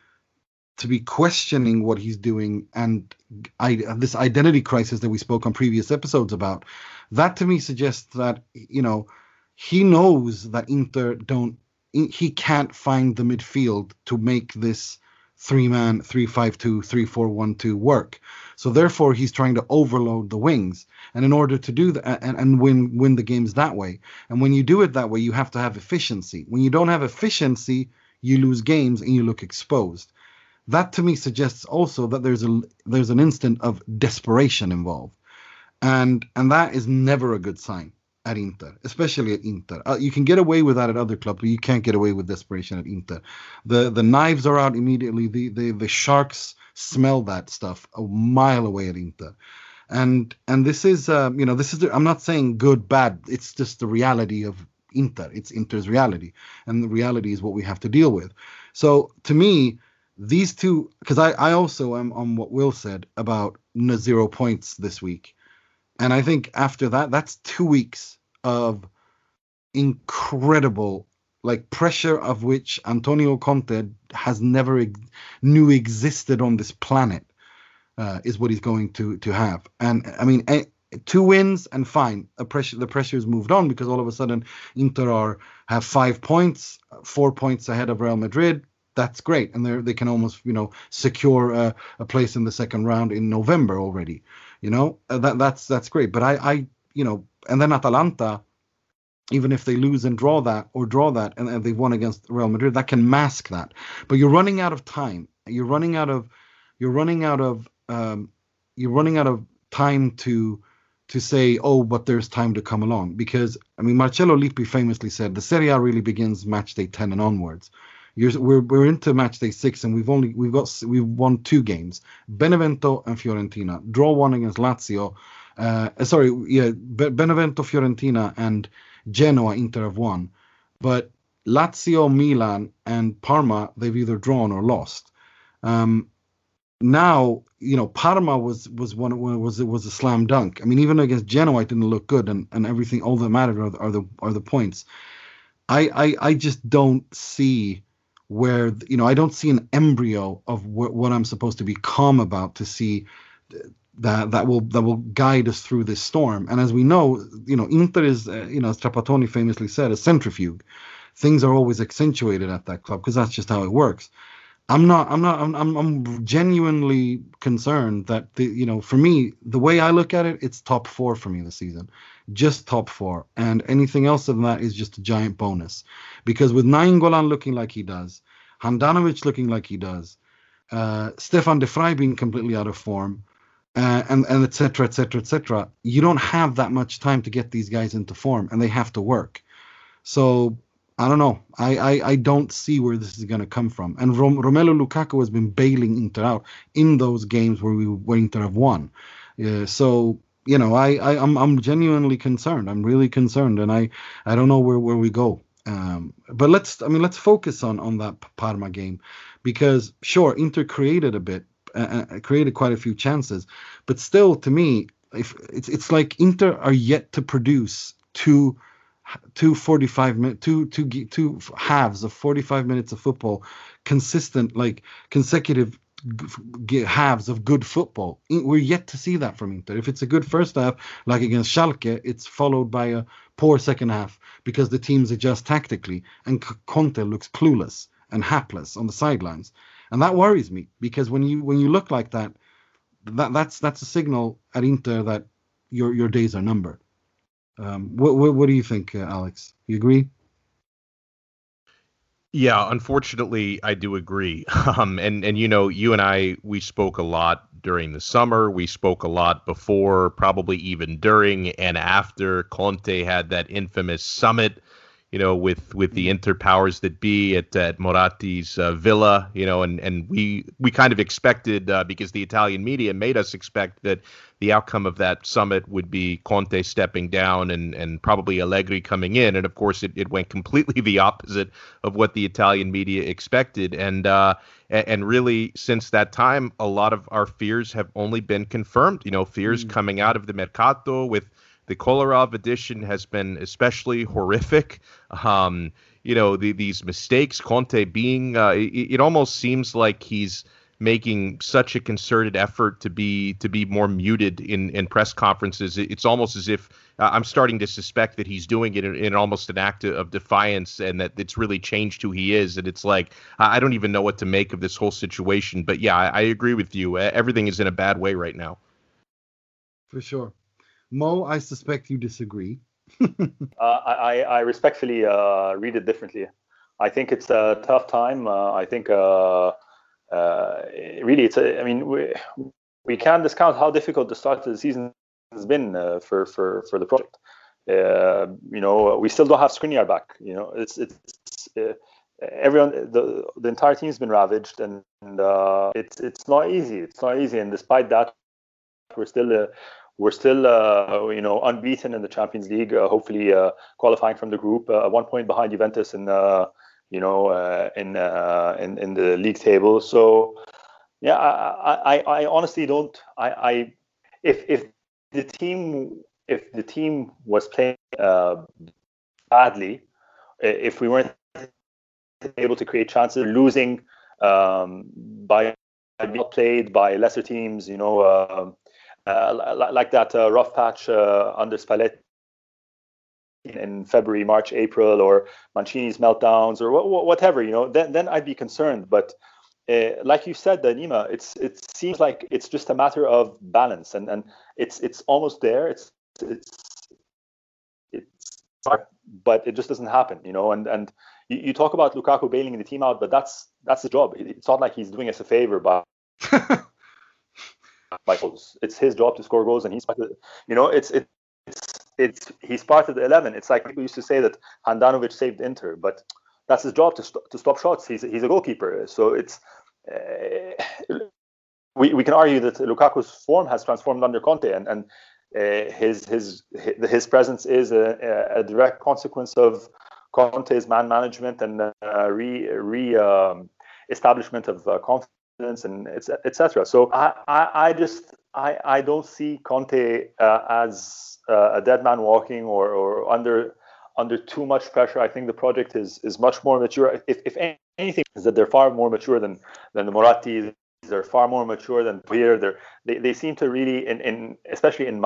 to be questioning what he's doing and I, this identity crisis that we spoke on previous episodes about that to me suggests that you know he knows that Inter don't he can't find the midfield to make this three man three five two three four one two work so therefore, he's trying to overload the wings, and in order to do that and, and win win the games that way. And when you do it that way, you have to have efficiency. When you don't have efficiency, you lose games and you look exposed. That to me suggests also that there's a there's an instant of desperation involved, and and that is never a good sign at Inter, especially at Inter. Uh, you can get away with that at other clubs, but you can't get away with desperation at Inter. The the knives are out immediately. The the the sharks smell that stuff a mile away at Inter. And and this is uh, you know this is the, I'm not saying good bad. It's just the reality of Inter. It's Inter's reality, and the reality is what we have to deal with. So to me, these two because I I also am on what Will said about zero points this week, and I think after that that's two weeks of incredible like pressure of which Antonio Conte has never knew existed on this planet uh, is what he's going to to have. And I mean, a, two wins and fine. The pressure the pressure has moved on because all of a sudden Inter are have five points, four points ahead of Real Madrid. That's great, and they they can almost you know secure a, a, place in the second round in November already. You know uh, that that's that's great. But I I you know and then Atalanta even if they lose and draw that or draw that and, and they've won against Real Madrid, that can mask that. But you're running out of time. You're running out of you're running out of um, you're running out of time to to say, oh, but there's time to come along. Because I mean Marcello Lippi famously said the Serie A really begins match day ten and onwards. You're, we're we're into match day six, and we've only we've got we've won two games: Benevento and Fiorentina. Draw one against Lazio. Uh, sorry, yeah, Benevento, Fiorentina, and Genoa. Inter have won, but Lazio, Milan, and Parma they've either drawn or lost. Um, now you know Parma was was one was it was a slam dunk. I mean even against Genoa it didn't look good and, and everything all that mattered are, are the are the points. I, I I just don't see where you know I don't see an embryo of wh- what I'm supposed to be calm about to see that that will that will guide us through this storm. And as we know, you know Inter is uh, you know as Trapattoni famously said a centrifuge. Things are always accentuated at that club because that's just how it works. I'm not. I'm not. I'm, I'm. I'm genuinely concerned that the. You know, for me, the way I look at it, it's top four for me this season, just top four, and anything else than that is just a giant bonus, because with Nainggolan looking like he does, Handanovic looking like he does, uh, Stefan de Vrij being completely out of form, uh, and and etc. etc. etc. You don't have that much time to get these guys into form, and they have to work. So I don't know. I, I, I don't see where this is going to come from. And Rom, Romelu Lukaku has been bailing Inter out in those games where we where Inter have won. Uh, so you know, I, I I'm I'm genuinely concerned. I'm really concerned, and I I don't know where where we go. Um, but let's I mean let's focus on on that Parma game because sure Inter created a bit, uh, uh created quite a few chances, but still to me, if it's it's like Inter are yet to produce two two 45 minute two two two halves of 45 minutes of football consistent like consecutive halves of good football. We're yet to see that from Inter. If it's a good first half like against Schalke it's followed by a poor second half because the teams adjust tactically and Conte looks clueless and hapless on the sidelines. And that worries me because when you when you look like that that that's that's a signal at Inter that your your days are numbered um, what, what, what do you think, uh, Alex? You agree? Yeah, unfortunately, I do agree. Um, and and you know, you and I we spoke a lot during the summer. We spoke a lot before, probably even during and after Conte had that infamous summit you know, with with the inter powers that be at at Moratti's uh, villa, you know, and and we we kind of expected uh, because the Italian media made us expect that the outcome of that summit would be Conte stepping down and and probably Allegri coming in, and of course it, it went completely the opposite of what the Italian media expected, and uh, and really since that time, a lot of our fears have only been confirmed. You know, fears mm. coming out of the mercato with the Kolarov edition has been especially horrific. Um, you know, the, these mistakes, Conte being, uh, it, it, almost seems like he's making such a concerted effort to be to be more muted in in press conferences. It's almost as if uh, I'm starting to suspect that he's doing it in, in, almost an act of defiance, and that it's really changed who he is. And it's like I don't even know what to make of this whole situation. But yeah, I, I agree with you. Everything is in a bad way right now. For sure. Mo, I suspect you disagree. uh, I, I respectfully uh, read it differently. I think it's a tough time. Uh, I think uh, uh, really it's a, I mean we we can't discount how difficult the start of the season has been uh, for for for the project. you know we still don't have Skriniar back. You know it's it's. everyone the the entire team's been ravaged and, and it's it's not easy it's not easy and despite that we're still we're still, uh, you know, unbeaten in the Champions League. Uh, hopefully, uh, qualifying from the group, uh, one point behind Juventus, in, uh, you know, uh, in, in in the league table. So, yeah, I, I, I honestly don't. I, I, if if the team if the team was playing badly, if we weren't able to create chances, losing um, by not played by lesser teams, you know. Uh, like that uh, rough patch uh, under Spalletti in February, March, April, or Mancini's meltdowns, or whatever, you know, then then I'd be concerned. But uh, like you said, Nima, it's it seems like it's just a matter of balance, and and it's it's almost there. It's it's it's but it just doesn't happen, you know. And and you, you talk about Lukaku bailing the team out, but that's that's the job. It's not like he's doing us a favor by Michaels. It's his job to score goals, and he's you know it's it's it's he's part of the eleven. It's like people used to say that Handanovic saved Inter, but that's his job to st- to stop shots. He's he's a goalkeeper, so it's. Uh, we, we can argue that Lukaku's form has transformed under Conte, and, and uh, his his his presence is a, a, direct consequence of Conte's man management and uh, re re um, establishment of uh, confidence and etc. So I, I, I just I, I don't see Conte uh, as uh, a dead man walking or, or under under too much pressure. I think the project is is much more mature. If, if anything, is that they're far more mature than than the Moratti. They're far more mature than Pierre. They're, they they seem to really in, in especially in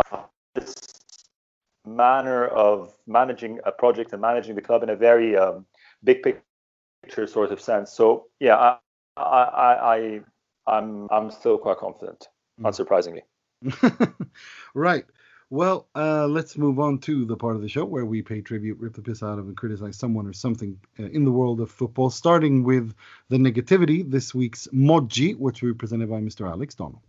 this manner of managing a project and managing the club in a very um, big picture sort of sense. So yeah, I I I I'm I'm still quite confident, unsurprisingly. right. Well, uh, let's move on to the part of the show where we pay tribute, rip the piss out of, and criticize someone or something uh, in the world of football. Starting with the negativity, this week's Moggi, which will be presented by Mr. Alex Donno.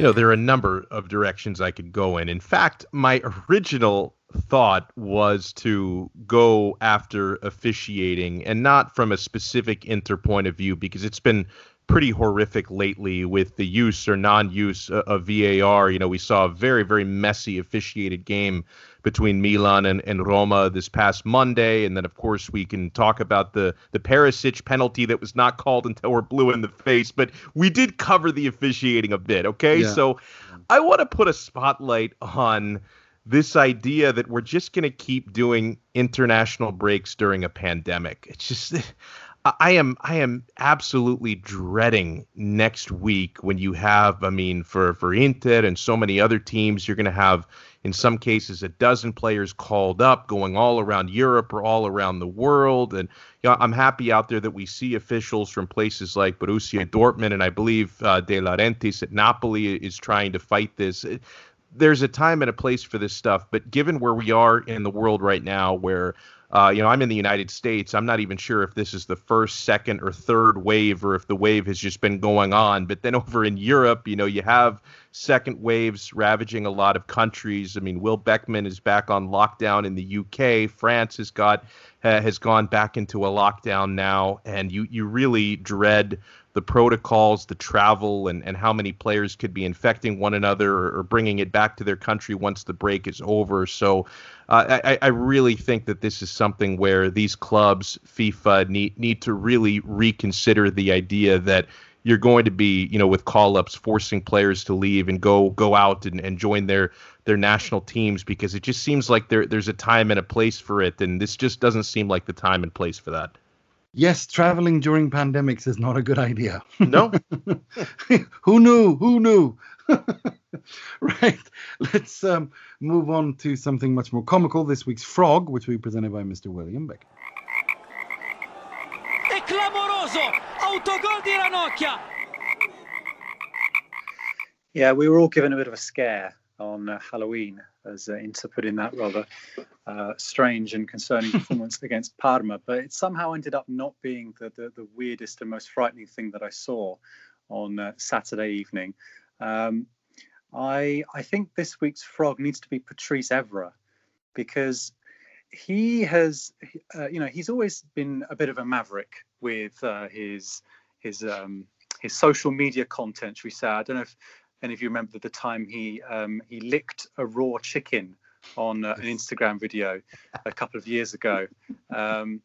You know, there are a number of directions I could go in. In fact, my original thought was to go after officiating and not from a specific inter point of view because it's been pretty horrific lately with the use or non-use uh, of VAR. You know, we saw a very, very messy officiated game between Milan and, and Roma this past Monday, and then of course we can talk about the the Perisic penalty that was not called until we're blue in the face. But we did cover the officiating a bit. Okay, yeah. so I want to put a spotlight on this idea that we're just going to keep doing international breaks during a pandemic. It's just I am I am absolutely dreading next week when you have I mean for for Inter and so many other teams you're going to have in some cases a dozen players called up going all around Europe or all around the world. And you know, I'm happy out there that we see officials from places like Borussia Dortmund and I believe uh, De Laurentiis at Napoli is trying to fight this. There's a time and a place for this stuff but given where we are in the world right now where uh, you know, I'm in the United States. I'm not even sure if this is the first, second, or third wave, or if the wave has just been going on. But then over in Europe, you know, you have second waves ravaging a lot of countries. I mean, Will Beckman is back on lockdown in the UK. France has got has gone back into a lockdown now, and you you really dread the protocols, the travel, and, and how many players could be infecting one another or, or bringing it back to their country once the break is over. So uh, I, I really think that this is something where these clubs, FIFA, need need to really reconsider the idea that you're going to be, you know, with call ups forcing players to leave and go go out and, and join their their national teams because it just seems like there there's a time and a place for it, and this just doesn't seem like the time and place for that. Yes, traveling during pandemics is not a good idea. No. Who knew? Who knew? right. Let's um, move on to something much more comical. This week's Frog, which will be presented by Mr. William Beck. È clamoroso! Autogol di Ranocchia! Yeah, we were all given a bit of a scare on uh, Halloween as uh, Inter put in that rather uh, strange and concerning performance against Parma. But it somehow ended up not being the, the, the weirdest and most frightening thing that I saw on uh, Saturday evening. Um, I I think this week's frog needs to be Patrice Evra because he has uh, you know he's always been a bit of a maverick with uh, his his um, his social media content. Should we say? I don't know if any if you remember the time he um, he licked a raw chicken on uh, an Instagram video a couple of years ago. Um,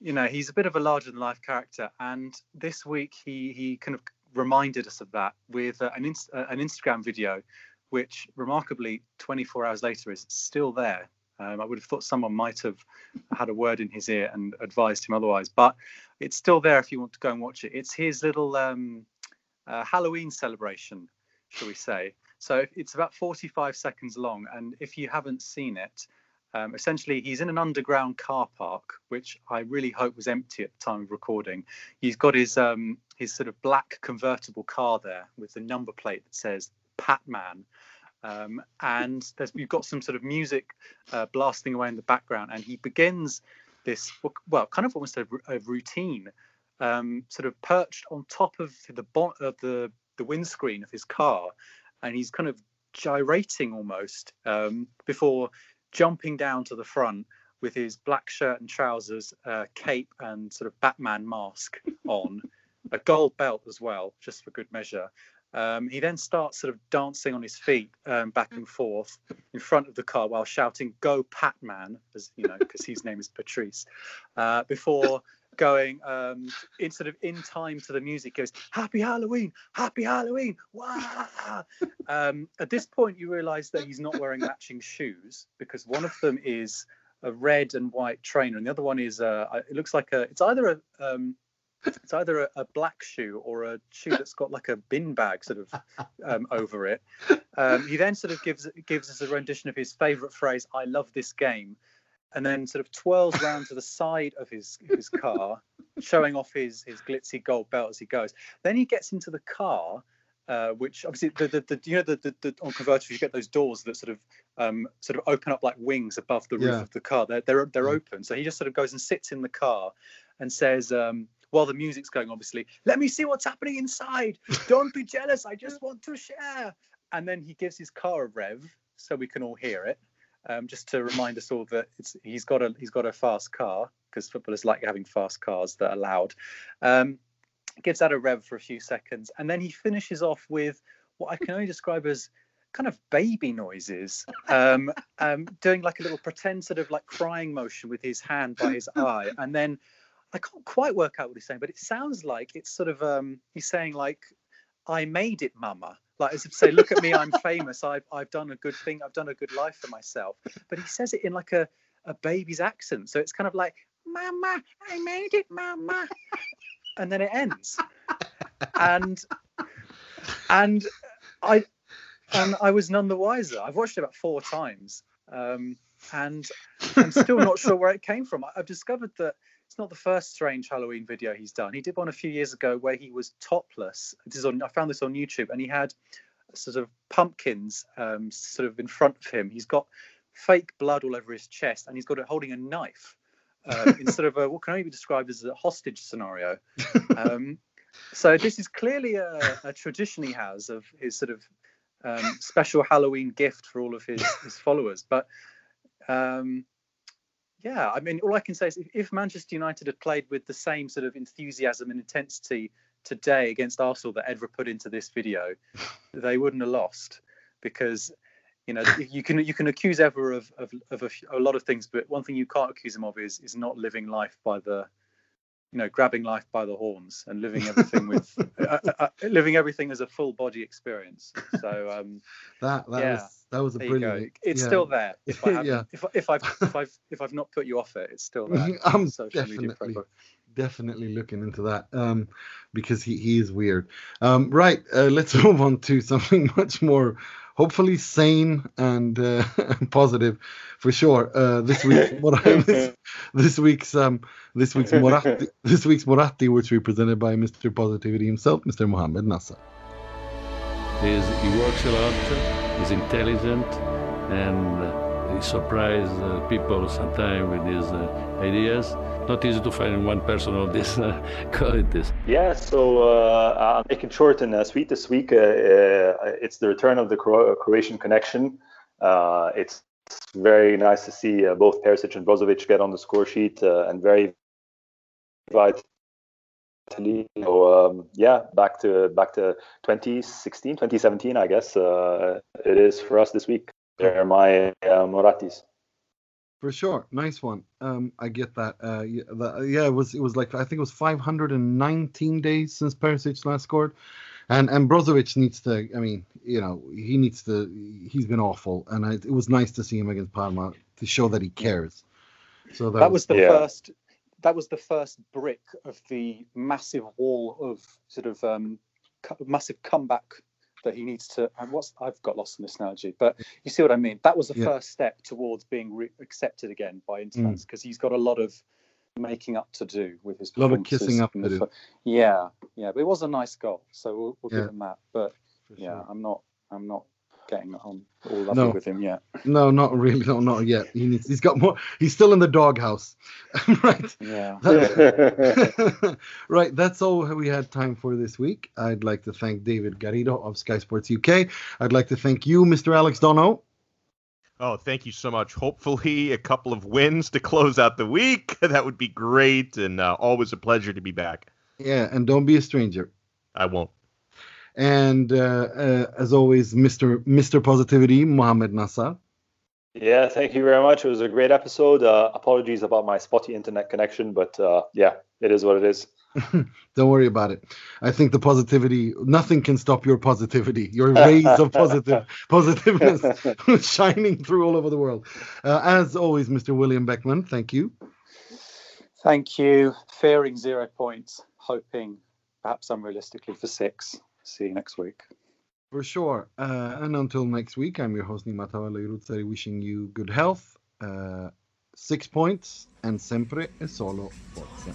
you know, he's a bit of a larger than life character, and this week he he kind of reminded us of that with uh, an, inst- uh, an Instagram video, which remarkably 24 hours later is still there. Um, I would have thought someone might have had a word in his ear and advised him otherwise, but it's still there if you want to go and watch it. It's his little um, uh, Halloween celebration, shall we say. So it's about 45 seconds long, and if you haven't seen it, um, essentially, he's in an underground car park, which I really hope was empty at the time of recording. He's got his um, his sort of black convertible car there with the number plate that says Patman. Um, and there's you've got some sort of music uh, blasting away in the background, and he begins this well, kind of almost a, a routine um, sort of perched on top of the bon- of the the windscreen of his car, and he's kind of gyrating almost um, before jumping down to the front with his black shirt and trousers, uh, cape, and sort of Batman mask on, a gold belt as well, just for good measure. Um, he then starts sort of dancing on his feet um, back and forth in front of the car while shouting "Go Patman," as you know, because his name is Patrice. Uh, before going um, in sort of in time to the music, goes "Happy Halloween, Happy Halloween!" Wow! Um, at this point, you realise that he's not wearing matching shoes because one of them is a red and white trainer, and the other one is uh, it looks like a it's either a um, it's either a, a, black shoe or a shoe that's got like a bin bag sort of um, over it. Um, he then sort of gives gives us a rendition of his favourite phrase, "I love this game," and then sort of twirls round to the side of his his car, showing off his his glitzy gold belt as he goes. Then he gets into the car. Uh, which obviously the, the, the you know the, the, the on converters you get those doors that sort of um, sort of open up like wings above the roof yeah. of the car. They're they're they're mm. open. So he just sort of goes and sits in the car and says, um, while the music's going, obviously, let me see what's happening inside. Don't be jealous. I just want to share. And then he gives his car a rev so we can all hear it. Um, just to remind us all that it's he's got a he's got a fast car because footballers like having fast cars that are loud. Um, gives that a rev for a few seconds, and then he finishes off with what I can only describe as kind of baby noises, um, um, doing like a little pretend sort of like crying motion with his hand by his eye, and then I can't quite work out what he's saying, but it sounds like it's sort of um, he's saying like, "I made it, Mama." Like as if to say, "Look at me, I'm famous. I've I've done a good thing. I've done a good life for myself." But he says it in like a a baby's accent, so it's kind of like, "Mama, I made it, Mama," and then it ends, and and I and I was none the wiser. I've watched it about four times. Um, and I'm still not sure where it came from. I've discovered that it's not the first strange Halloween video he's done. He did one a few years ago where he was topless. This is on, I found this on YouTube, and he had sort of pumpkins um, sort of in front of him. He's got fake blood all over his chest, and he's got it holding a knife uh, instead of a, what can only be described as a hostage scenario. Um, so this is clearly a, a, tradition he has of his sort of um, special Halloween gift for all of his, his followers. But um, yeah, I mean, all I can say is if, if, Manchester United had played with the same sort of enthusiasm and intensity today against Arsenal that Evra put into this video, they wouldn't have lost because you know you can you can accuse Evra of of, of a, a, lot of things, but one thing you can't accuse him of is is not living life by the you know grabbing life by the horns and living everything with uh, uh, uh, living everything as a full body experience. So um, that that yeah. was that was a brilliant. It's yeah. still there. If I yeah. if, if I've if I've if I've not put you off it, it's still there. I'm definitely definitely looking into that um, because he, he is weird. Um, right, uh, let's move on to something much more hopefully sane and uh, positive for sure. Uh, this week, this, this, week's um, this week's Moratti, this week's Moratti, which we presented by Mr. Positivity himself, Mr. Mohammed Nasser. He's, he works a lot He's intelligent and uh, he surprises uh, people sometimes with his uh, ideas. Not easy to find one person of this qualities. Yeah, so uh, making short and uh, sweet this week, uh, uh, it's the return of the Cro- Croatian connection. it's very nice to see both Perisic and Brozovic get on the score sheet and very vital so um, yeah, back to back to 2016, 2017, I guess uh, it is for us this week. They're my uh, Morattis. For sure, nice one. Um, I get that. Uh, yeah, the, yeah, it was it was like I think it was 519 days since Perisic last scored, and and Brozovic needs to. I mean, you know, he needs to. He's been awful, and I, it was nice to see him against Parma to show that he cares. So that, that was, was the yeah. first that was the first brick of the massive wall of sort of um, massive comeback that he needs to. And what's I've got lost in this analogy, but you see what I mean. That was the yeah. first step towards being re- accepted again by Interfans because mm. he's got a lot of making up to do with his. A lot of kissing up to do. Yeah, yeah, but it was a nice goal, so we'll, we'll yeah. give him that. But yeah. I'm not, I'm not getting on all lovely No. with him yet. No, not really. No, not yet. He needs. He's got more. He's still in the doghouse. right. Yeah. right, that's all we had time for this week. I'd like to thank David Garrido of Sky Sports UK. I'd like to thank you, Mr. Alex Donno. Oh, thank you so much. Hopefully, a couple of wins to close out the week. That would be great, and uh, always a pleasure to be back. Yeah, and don't be a stranger. I won't. And uh, uh, as always, Mr. Mr. Positivity, Mohammed Nasser. Yeah, thank you very much. It was a great episode. Uh, apologies about my spotty internet connection, but uh, yeah, it is what it is. Don't worry about it. I think the positivity, nothing can stop your positivity. Your rays of positive positiveness shining through all over the world. Uh, as always, Mr. William Beckman, thank you. Thank you. Fearing zero points, hoping perhaps unrealistically for six. See you next week. For sure. Uh, and until next week, I'm your host Nima Tavallaey Roodsari, wishing you good health, uh, six points, and sempre e solo forza.